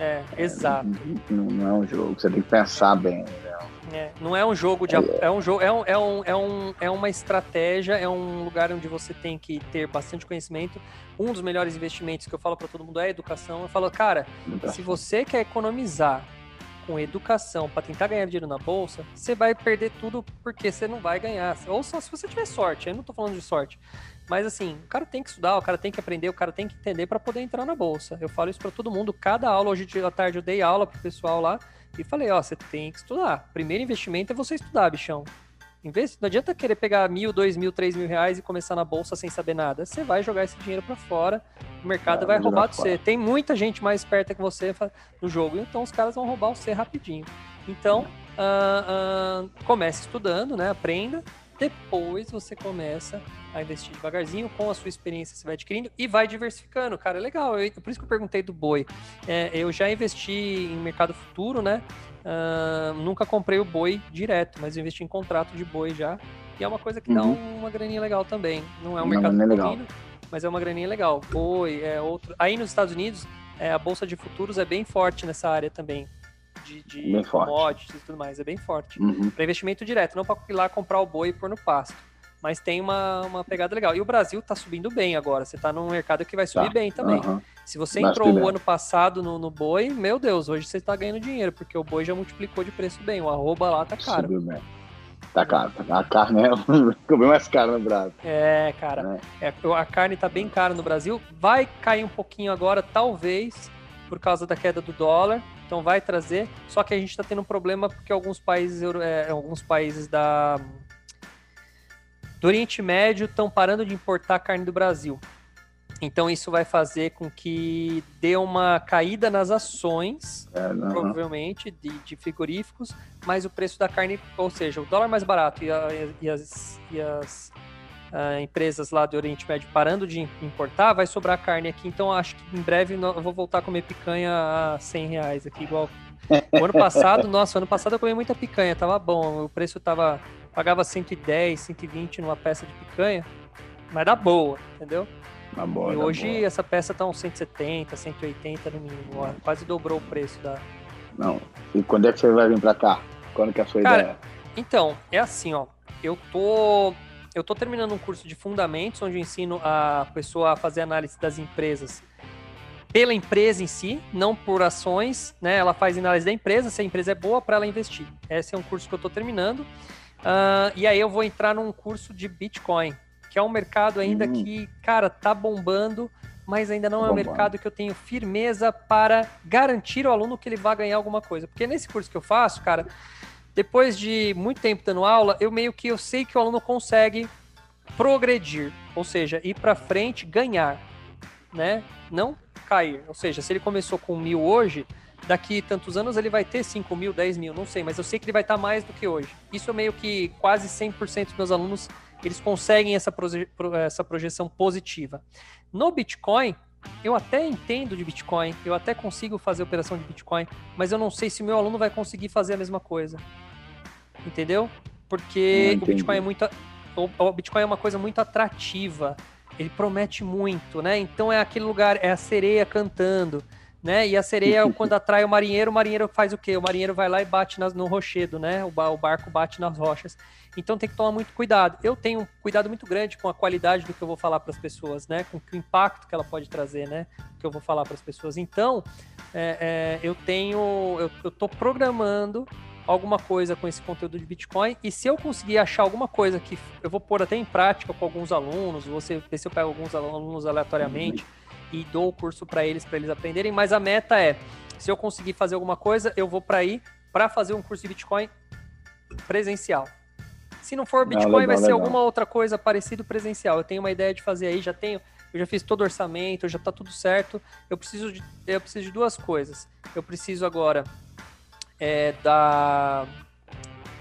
É, exato. Não, não, é um jogo. Você tem que pensar bem. É, não é um jogo de. É, um jogo, é, um, é, um, é, um, é uma estratégia, é um lugar onde você tem que ter bastante conhecimento. Um dos melhores investimentos que eu falo para todo mundo é a educação. Eu falo, cara, se você quer economizar com educação para tentar ganhar dinheiro na bolsa, você vai perder tudo porque você não vai ganhar. Ou só se você tiver sorte, eu não tô falando de sorte. Mas assim, o cara tem que estudar, o cara tem que aprender, o cara tem que entender para poder entrar na bolsa. Eu falo isso para todo mundo. Cada aula, hoje à tarde eu dei aula pro pessoal lá e falei, ó, você tem que estudar. Primeiro investimento é você estudar, bichão. Investe, não adianta querer pegar mil, dois mil, três mil reais e começar na bolsa sem saber nada. Você vai jogar esse dinheiro para fora, o mercado vai, vai roubar de você. Tem muita gente mais esperta que você no jogo, então os caras vão roubar você rapidinho. Então, uh, uh, comece estudando, né? Aprenda. Depois você começa a investir devagarzinho, com a sua experiência você vai adquirindo e vai diversificando. Cara, é legal. Eu, por isso que eu perguntei do boi. É, eu já investi em mercado futuro, né? Uh, nunca comprei o boi direto, mas investi em contrato de boi já. E é uma coisa que uhum. dá uma graninha legal também. Não é um mercado é legal. mas é uma graninha legal. Boi é outro. Aí nos Estados Unidos, é, a bolsa de futuros é bem forte nessa área também. De, de commodities e tudo mais, é bem forte. Uhum. Para investimento direto, não para ir lá comprar o boi e pôr no pasto mas tem uma, uma pegada legal. E o Brasil está subindo bem agora. Você está num mercado que vai subir tá. bem também. Uhum. Se você entrou o ano passado no, no boi, meu Deus, hoje você está ganhando dinheiro, porque o boi já multiplicou de preço bem. O arroba lá tá caro. Subiu bem. Tá caro, tá A carne é (laughs) ficou bem mais cara no Brasil. É, cara. É. É, a carne tá bem cara no Brasil. Vai cair um pouquinho agora, talvez, por causa da queda do dólar. Então vai trazer. Só que a gente está tendo um problema porque alguns países, é, alguns países da do Oriente Médio estão parando de importar carne do Brasil. Então isso vai fazer com que dê uma caída nas ações, é, provavelmente, de, de, frigoríficos, mas o preço da carne, ou seja, o dólar mais barato e, a, e as, e as uh, empresas lá do Oriente Médio parando de importar, vai sobrar carne aqui. Então acho que em breve eu vou voltar a comer picanha a 100 reais aqui, igual. (laughs) O ano passado, nossa, ano passado eu comi muita picanha, tava bom, o preço tava pagava 110, 120 numa peça de picanha, mas dá boa, entendeu? Na boa, e hoje boa. essa peça tá uns 170, 180 no mínimo, quase dobrou o preço da. Não. E quando é que você vai vir para cá? Quando que é a sua Cara, ideia? Então, é assim, ó. Eu tô eu tô terminando um curso de fundamentos onde eu ensino a pessoa a fazer análise das empresas pela empresa em si, não por ações, né? Ela faz análise da empresa, se a empresa é boa para ela investir. Esse é um curso que eu tô terminando. Uh, e aí eu vou entrar num curso de Bitcoin, que é um mercado ainda uhum. que, cara, tá bombando, mas ainda não é um mercado que eu tenho firmeza para garantir ao aluno que ele vai ganhar alguma coisa. Porque nesse curso que eu faço, cara, depois de muito tempo dando aula, eu meio que eu sei que o aluno consegue progredir, ou seja, ir para frente, ganhar, né? Não cair. Ou seja, se ele começou com mil hoje, daqui tantos anos ele vai ter 5 mil, 10 mil, não sei, mas eu sei que ele vai estar mais do que hoje. Isso é meio que quase 100% dos meus alunos, eles conseguem essa, proje essa projeção positiva. No Bitcoin, eu até entendo de Bitcoin, eu até consigo fazer operação de Bitcoin, mas eu não sei se meu aluno vai conseguir fazer a mesma coisa. Entendeu? Porque o Bitcoin é muito. O Bitcoin é uma coisa muito atrativa. Ele promete muito, né? Então é aquele lugar, é a sereia cantando né? E a sereia, (laughs) quando atrai o marinheiro, o marinheiro faz o quê? O marinheiro vai lá e bate nas, no rochedo, né? O, o barco bate nas rochas. Então tem que tomar muito cuidado. Eu tenho um cuidado muito grande com a qualidade do que eu vou falar para as pessoas, né? Com o impacto que ela pode trazer, né? Que eu vou falar para as pessoas. Então, é, é, eu tenho, eu, eu tô programando alguma coisa com esse conteúdo de Bitcoin e se eu conseguir achar alguma coisa que eu vou pôr até em prática com alguns alunos, você ver se eu pego alguns alunos aleatoriamente e dou o curso para eles para eles aprenderem, mas a meta é, se eu conseguir fazer alguma coisa, eu vou para aí para fazer um curso de Bitcoin presencial. Se não for Bitcoin, ah, legal, vai ser legal. alguma outra coisa parecida presencial. Eu tenho uma ideia de fazer aí, já tenho, eu já fiz todo o orçamento, já está tudo certo. Eu preciso de, eu preciso de duas coisas. Eu preciso agora é, da,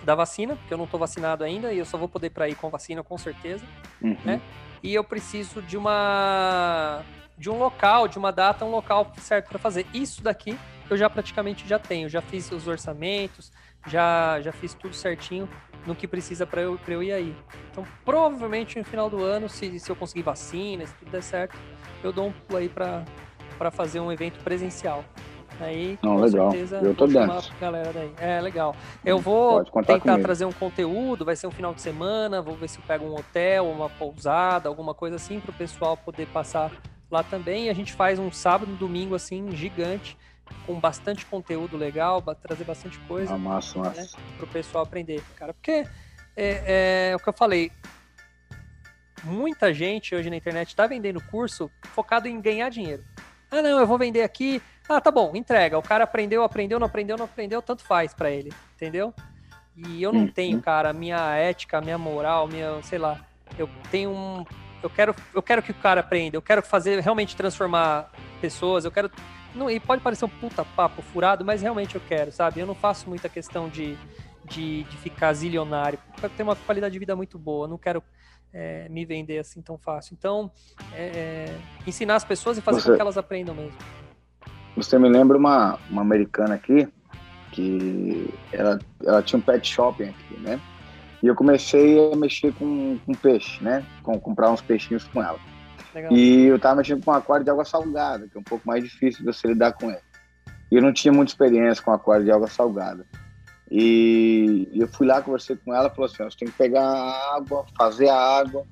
da vacina, porque eu não estou vacinado ainda e eu só vou poder para ir com vacina com certeza, uhum. né? E eu preciso de uma de um local, de uma data, um local certo para fazer. Isso daqui eu já praticamente já tenho, já fiz os orçamentos, já já fiz tudo certinho no que precisa para eu, eu ir aí. Então, provavelmente no final do ano, se, se eu conseguir vacina, se tudo der certo, eu dou um pulo aí para fazer um evento presencial. Aí, Não, com legal. certeza, eu tô dentro. galera daí. É, legal. Eu vou tentar comigo. trazer um conteúdo, vai ser um final de semana, vou ver se eu pego um hotel, uma pousada, alguma coisa assim, para o pessoal poder passar lá também. E a gente faz um sábado, um domingo, assim, gigante, com bastante conteúdo legal, trazer bastante coisa. Ah, massa, massa. Né, para o pessoal aprender, cara. Porque é, é, o que eu falei, muita gente hoje na internet está vendendo curso focado em ganhar dinheiro. Ah, não, eu vou vender aqui, ah, tá bom, entrega. O cara aprendeu, aprendeu, não aprendeu, não aprendeu, tanto faz para ele, entendeu? E eu não uhum. tenho, cara, minha ética, minha moral, minha, sei lá, eu tenho um eu quero eu quero que o cara aprenda, eu quero fazer realmente transformar pessoas, eu quero não, e pode parecer um puta papo furado, mas realmente eu quero, sabe? Eu não faço muita questão de, de, de ficar zilionário. Eu tenho uma qualidade de vida muito boa, eu não quero é, me vender assim tão fácil. Então, é, é, ensinar as pessoas e fazer Você... com que elas aprendam mesmo. Você me lembra uma, uma americana aqui, que ela, ela tinha um pet shopping aqui, né? E eu comecei a mexer com, com peixe, né? Com, comprar uns peixinhos com ela. Legal. E eu tava mexendo com um aquário de água salgada, que é um pouco mais difícil de você lidar com ele. E eu não tinha muita experiência com aquário de água salgada. E eu fui lá, conversei com ela, falou assim, você tem que pegar a água, fazer a água,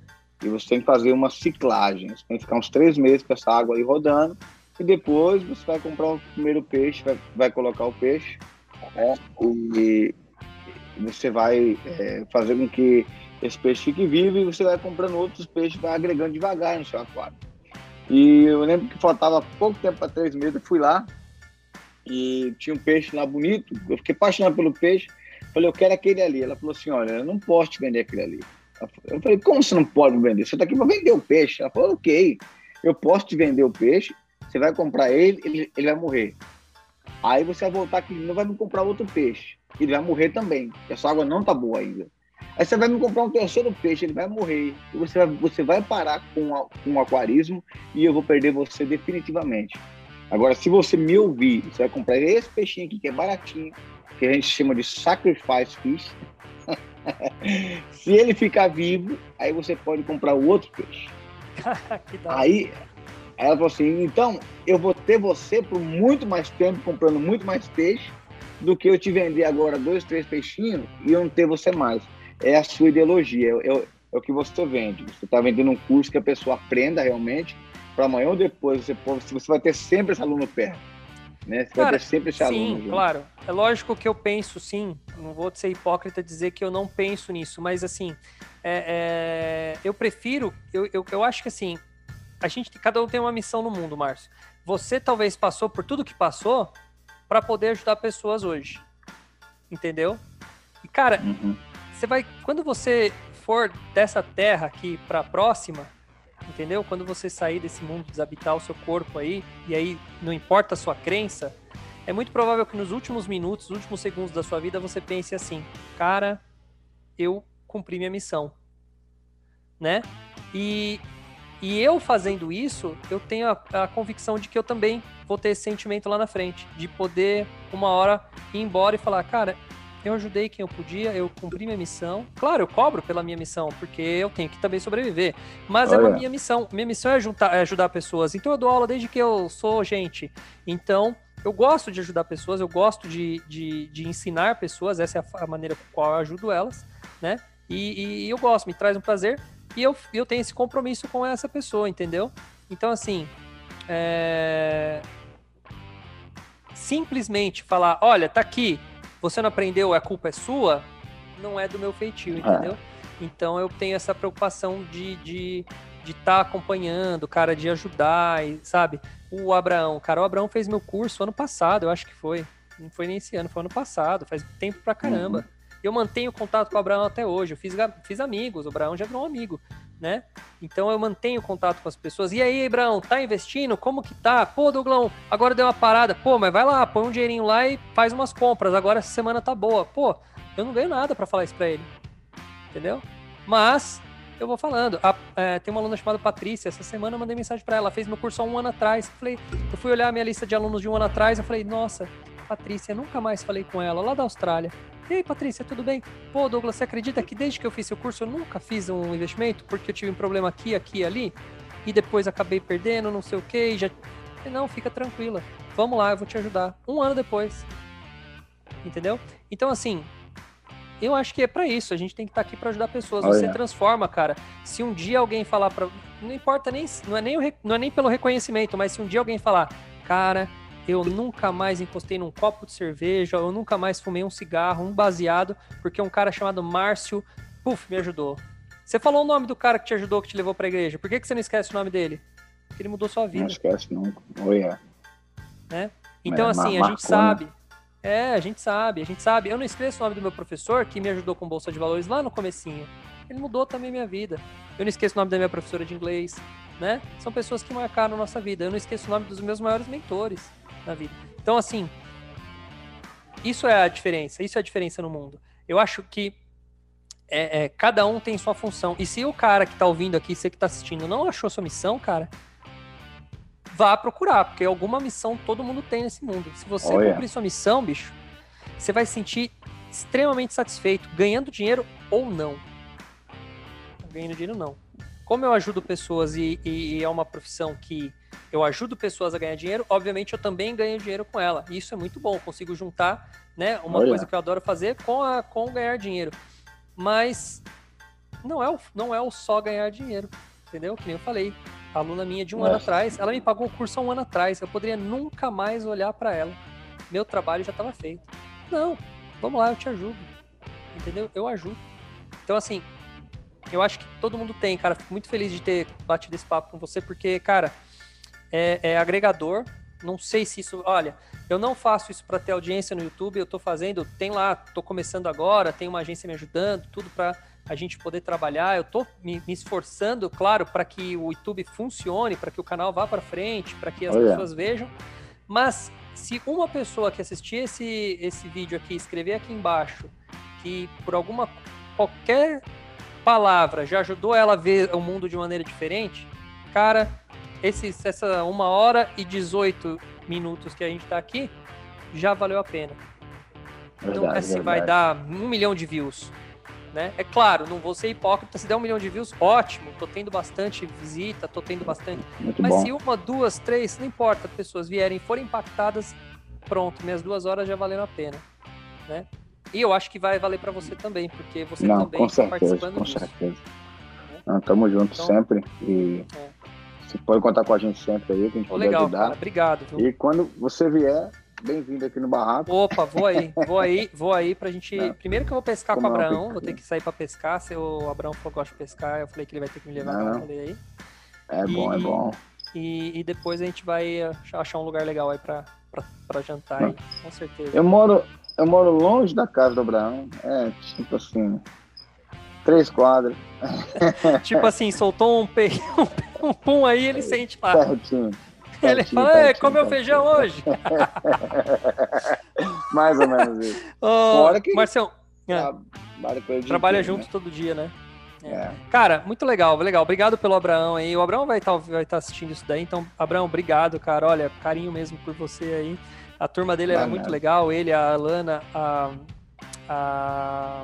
e você tem que fazer uma ciclagem. Você tem que ficar uns três meses com essa água aí rodando, e depois você vai comprar o primeiro peixe, vai, vai colocar o peixe, né? e você vai é, fazer com que esse peixe fique vivo e você vai comprando outros peixes, vai agregando devagar no seu aquário. E eu lembro que faltava pouco tempo para três meses, eu fui lá e tinha um peixe lá bonito, eu fiquei apaixonado pelo peixe, falei, eu quero aquele ali. Ela falou assim, olha, eu não posso te vender aquele ali. Eu falei, como você não pode vender? Você está aqui para vender o peixe. Ela falou, ok, eu posso te vender o peixe, você vai comprar ele, ele, ele vai morrer. Aí você vai voltar aqui não vai me comprar outro peixe. Ele vai morrer também, porque a sua água não tá boa ainda. Aí você vai me comprar um terceiro peixe, ele vai morrer. E você vai, você vai parar com, a, com o aquarismo e eu vou perder você definitivamente. Agora, se você me ouvir, você vai comprar esse peixinho aqui que é baratinho, que a gente chama de sacrifice fish. (laughs) se ele ficar vivo, aí você pode comprar o outro peixe. (laughs) aí, ela falou assim: então eu vou ter você por muito mais tempo comprando muito mais peixe do que eu te vender agora dois, três peixinhos e eu não ter você mais. É a sua ideologia, é, é, é o que você vende. Você está vendendo um curso que a pessoa aprenda realmente para amanhã ou depois você, você vai ter sempre esse aluno perto. Né? Você Cara, vai ter sempre esse aluno. Sim, claro. É lógico que eu penso sim. Não vou ser hipócrita dizer que eu não penso nisso, mas assim, é, é, eu prefiro. Eu, eu, eu acho que assim, a gente, cada um tem uma missão no mundo, Márcio. Você talvez passou por tudo que passou para poder ajudar pessoas hoje. Entendeu? E cara, uhum. você vai quando você for dessa terra aqui para a próxima, entendeu? Quando você sair desse mundo, desabitar o seu corpo aí, e aí não importa a sua crença, é muito provável que nos últimos minutos, nos últimos segundos da sua vida, você pense assim: cara, eu cumpri minha missão, né? E e eu fazendo isso, eu tenho a, a, convicção de que eu também vou ter esse sentimento lá na frente, de poder, uma hora, ir embora e falar, cara, eu ajudei quem eu podia, eu cumpri minha missão. Claro, eu cobro pela minha missão, porque eu tenho que também sobreviver. Mas Olha. é a minha missão. Minha missão é, juntar, é ajudar pessoas. Então eu dou aula desde que eu sou gente. Então, eu gosto de ajudar pessoas, eu gosto de, de, de ensinar pessoas, essa é a, a, maneira com qual eu ajudo elas, né? E, e, eu gosto, me traz um prazer e eu, eu tenho esse compromisso com essa pessoa, entendeu? Então, assim, é... simplesmente falar: olha, tá aqui, você não aprendeu, a culpa é sua, não é do meu feitio, é. entendeu? Então eu tenho essa preocupação de estar de, de tá acompanhando, cara, de ajudar, e, sabe? O Abraão, cara, o Abraão fez meu curso ano passado, eu acho que foi. Não foi nem esse ano, foi ano passado, faz tempo pra caramba. Uhum. Eu mantenho contato com o Abraão até hoje, eu fiz, fiz amigos, o Abraão já virou um amigo, né? Então eu mantenho contato com as pessoas. E aí, Abraão, tá investindo? Como que tá? Pô, Douglão, agora deu uma parada. Pô, mas vai lá, põe um dinheirinho lá e faz umas compras. Agora essa semana tá boa. Pô, eu não ganho nada para falar isso pra ele. Entendeu? Mas eu vou falando. A, é, tem uma aluna chamada Patrícia. Essa semana eu mandei mensagem para ela. Fez meu curso há um ano atrás. Eu falei, eu fui olhar a minha lista de alunos de um ano atrás. Eu falei, nossa, Patrícia, nunca mais falei com ela, lá da Austrália. E aí, Patrícia, tudo bem? Pô, Douglas, você acredita que desde que eu fiz seu curso eu nunca fiz um investimento? Porque eu tive um problema aqui, aqui e ali. E depois acabei perdendo, não sei o quê. E já... Não, fica tranquila. Vamos lá, eu vou te ajudar. Um ano depois. Entendeu? Então, assim, eu acho que é para isso. A gente tem que estar tá aqui para ajudar pessoas. Você transforma, cara. Se um dia alguém falar para, não importa nem, não é nem o, não é nem pelo reconhecimento, mas se um dia alguém falar, cara, eu nunca mais encostei num copo de cerveja, eu nunca mais fumei um cigarro, um baseado, porque um cara chamado Márcio, puf, me ajudou. Você falou o nome do cara que te ajudou, que te levou para a igreja. Por que, que você não esquece o nome dele? Porque ele mudou sua vida. Não esquece nunca. Oh, yeah. né? Então, é, assim, a gente sabe é, a gente sabe, a gente sabe. Eu não esqueço o nome do meu professor que me ajudou com bolsa de valores lá no comecinho. Ele mudou também minha vida. Eu não esqueço o nome da minha professora de inglês, né? São pessoas que marcaram a nossa vida. Eu não esqueço o nome dos meus maiores mentores na vida. Então, assim, isso é a diferença. Isso é a diferença no mundo. Eu acho que é, é, cada um tem sua função. E se o cara que tá ouvindo aqui, você que tá assistindo, não achou sua missão, cara, vá procurar, porque alguma missão todo mundo tem nesse mundo. Se você Olha. cumprir sua missão, bicho, você vai se sentir extremamente satisfeito, ganhando dinheiro ou não. Ganhando dinheiro não. Como eu ajudo pessoas e, e, é uma profissão que eu ajudo pessoas a ganhar dinheiro, obviamente eu também ganho dinheiro com ela. E isso é muito bom, consigo juntar, né, uma Olha. coisa que eu adoro fazer com a com ganhar dinheiro. Mas não é o, não é o só ganhar dinheiro, entendeu? Que nem eu falei aluna minha de um ano atrás, ela me pagou o curso há um ano atrás. Eu poderia nunca mais olhar para ela. Meu trabalho já estava feito. Não, vamos lá, eu te ajudo. Entendeu? Eu ajudo. Então, assim, eu acho que todo mundo tem, cara. Fico muito feliz de ter batido esse papo com você, porque, cara, é, é agregador. Não sei se isso. Olha, eu não faço isso para ter audiência no YouTube, eu tô fazendo. Tem lá, tô começando agora, tem uma agência me ajudando, tudo para a gente poder trabalhar. Eu estou me, me, esforçando, claro, para que o YouTube funcione, para que o canal vá para frente, para que as Olha. pessoas vejam. Mas se uma pessoa que assistir esse, esse vídeo aqui, escrever aqui embaixo, que por alguma qualquer palavra já ajudou ela a ver o mundo de maneira diferente, cara, esse, essa uma hora e 18 minutos que a gente está aqui já valeu a pena. Então, verdade, assim, vai dar um milhão de views né? É claro, não vou ser hipócrita, se der um milhão de views, ótimo, tô tendo bastante visita, tô tendo bastante. Muito Mas bom. se uma, duas, três, não importa, pessoas vierem forem impactadas, pronto, minhas duas horas já valeram a pena, né? E eu acho que vai valer para você também, porque você não, também está participando com disso. certeza. Né? Não, tamo junto então, sempre e é. Você pode contar com a gente sempre aí, que a gente pode legal, ajudar. Cara, obrigado. Viu? E quando você vier, bem-vindo aqui no barraco. Opa, vou aí, (laughs) vou aí, vou aí pra gente. Não. Primeiro que eu vou pescar Como com o Abraão, vou ter que sair pra pescar. Se o Abraão falou que gosta de pescar, eu falei que ele vai ter que me levar não. falei aí. É e, bom, é bom. E, e, depois a gente vai achar um lugar legal aí pra, pra, pra jantar aí, com certeza. Eu moro, eu moro longe da casa do Abraão. É, tipo assim. Três quadras. (laughs) tipo assim, soltou (laughs) um, pe... um pum aí, ele sente lá. Certinho. Ele fala, pertinho, comeu feijão hoje? (laughs) Mais ou menos isso. Fora que Marcelo, é. trabalha junto né? todo dia, né? É. É. Cara, muito legal, legal. Obrigado pelo Abraão aí. O Abraão vai estar tá, vai tá assistindo isso daí. Então, Abraão, obrigado, cara. Olha, carinho mesmo por você aí. A turma dele era muito legal. Ele, a Alana, a, a,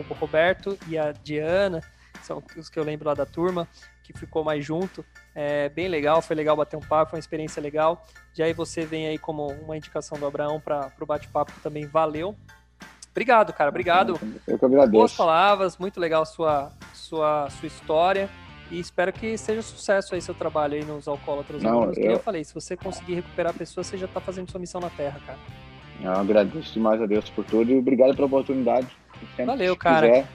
o Roberto e a Diana, são os que eu lembro lá da turma, que ficou mais junto. É bem legal, foi legal bater um papo, foi uma experiência legal. E aí você vem aí como uma indicação do Abraão para o bate-papo também, valeu. Obrigado, cara, obrigado. Eu que agradeço. Boas palavras, muito legal a sua, sua, sua história. E espero que seja sucesso aí seu trabalho aí nos alcoólatras. Não, eu... eu falei, se você conseguir recuperar a pessoa, você já está fazendo sua missão na Terra, cara. Eu agradeço demais a Deus por tudo e obrigado pela oportunidade. Valeu, cara. Quiser,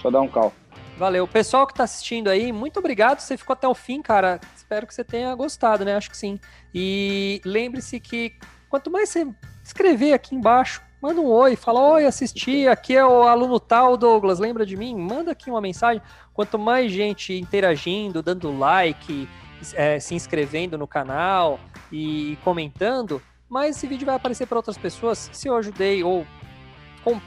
só dar um call. Valeu. Pessoal que está assistindo aí, muito obrigado. Você ficou até o fim, cara. Espero que você tenha gostado, né? Acho que sim. E lembre-se que quanto mais você escrever aqui embaixo, manda um oi, fala: Oi, assisti, aqui é o aluno tal, Douglas, lembra de mim? Manda aqui uma mensagem. Quanto mais gente interagindo, dando like, é, se inscrevendo no canal e comentando, mais esse vídeo vai aparecer para outras pessoas. Se eu ajudei ou com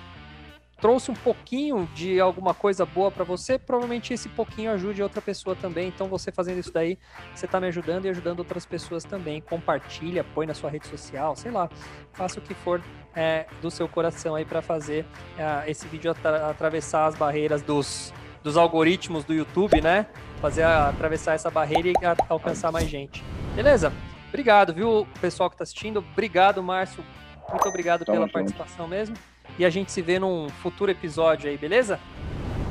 trouxe um pouquinho de alguma coisa boa para você, provavelmente esse pouquinho ajude outra pessoa também. Então, você fazendo isso daí, você está me ajudando e ajudando outras pessoas também. Compartilha, põe na sua rede social, sei lá, faça o que for é, do seu coração aí para fazer é, esse vídeo atra atravessar as barreiras dos, dos algoritmos do YouTube, né? Fazer a, atravessar essa barreira e a, alcançar mais gente. Beleza? Obrigado, viu, pessoal que está assistindo. Obrigado, Márcio. Muito obrigado Tamo pela junto. participação mesmo e a gente se vê num futuro episódio aí, beleza?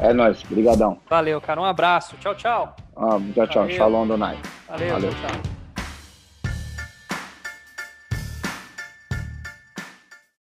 É nóis, brigadão. Valeu, cara. Um abraço. Tchau, tchau. Ah, tchau, tchau. Valeu. Shalom, Donai. Valeu, Valeu. tchau. tchau.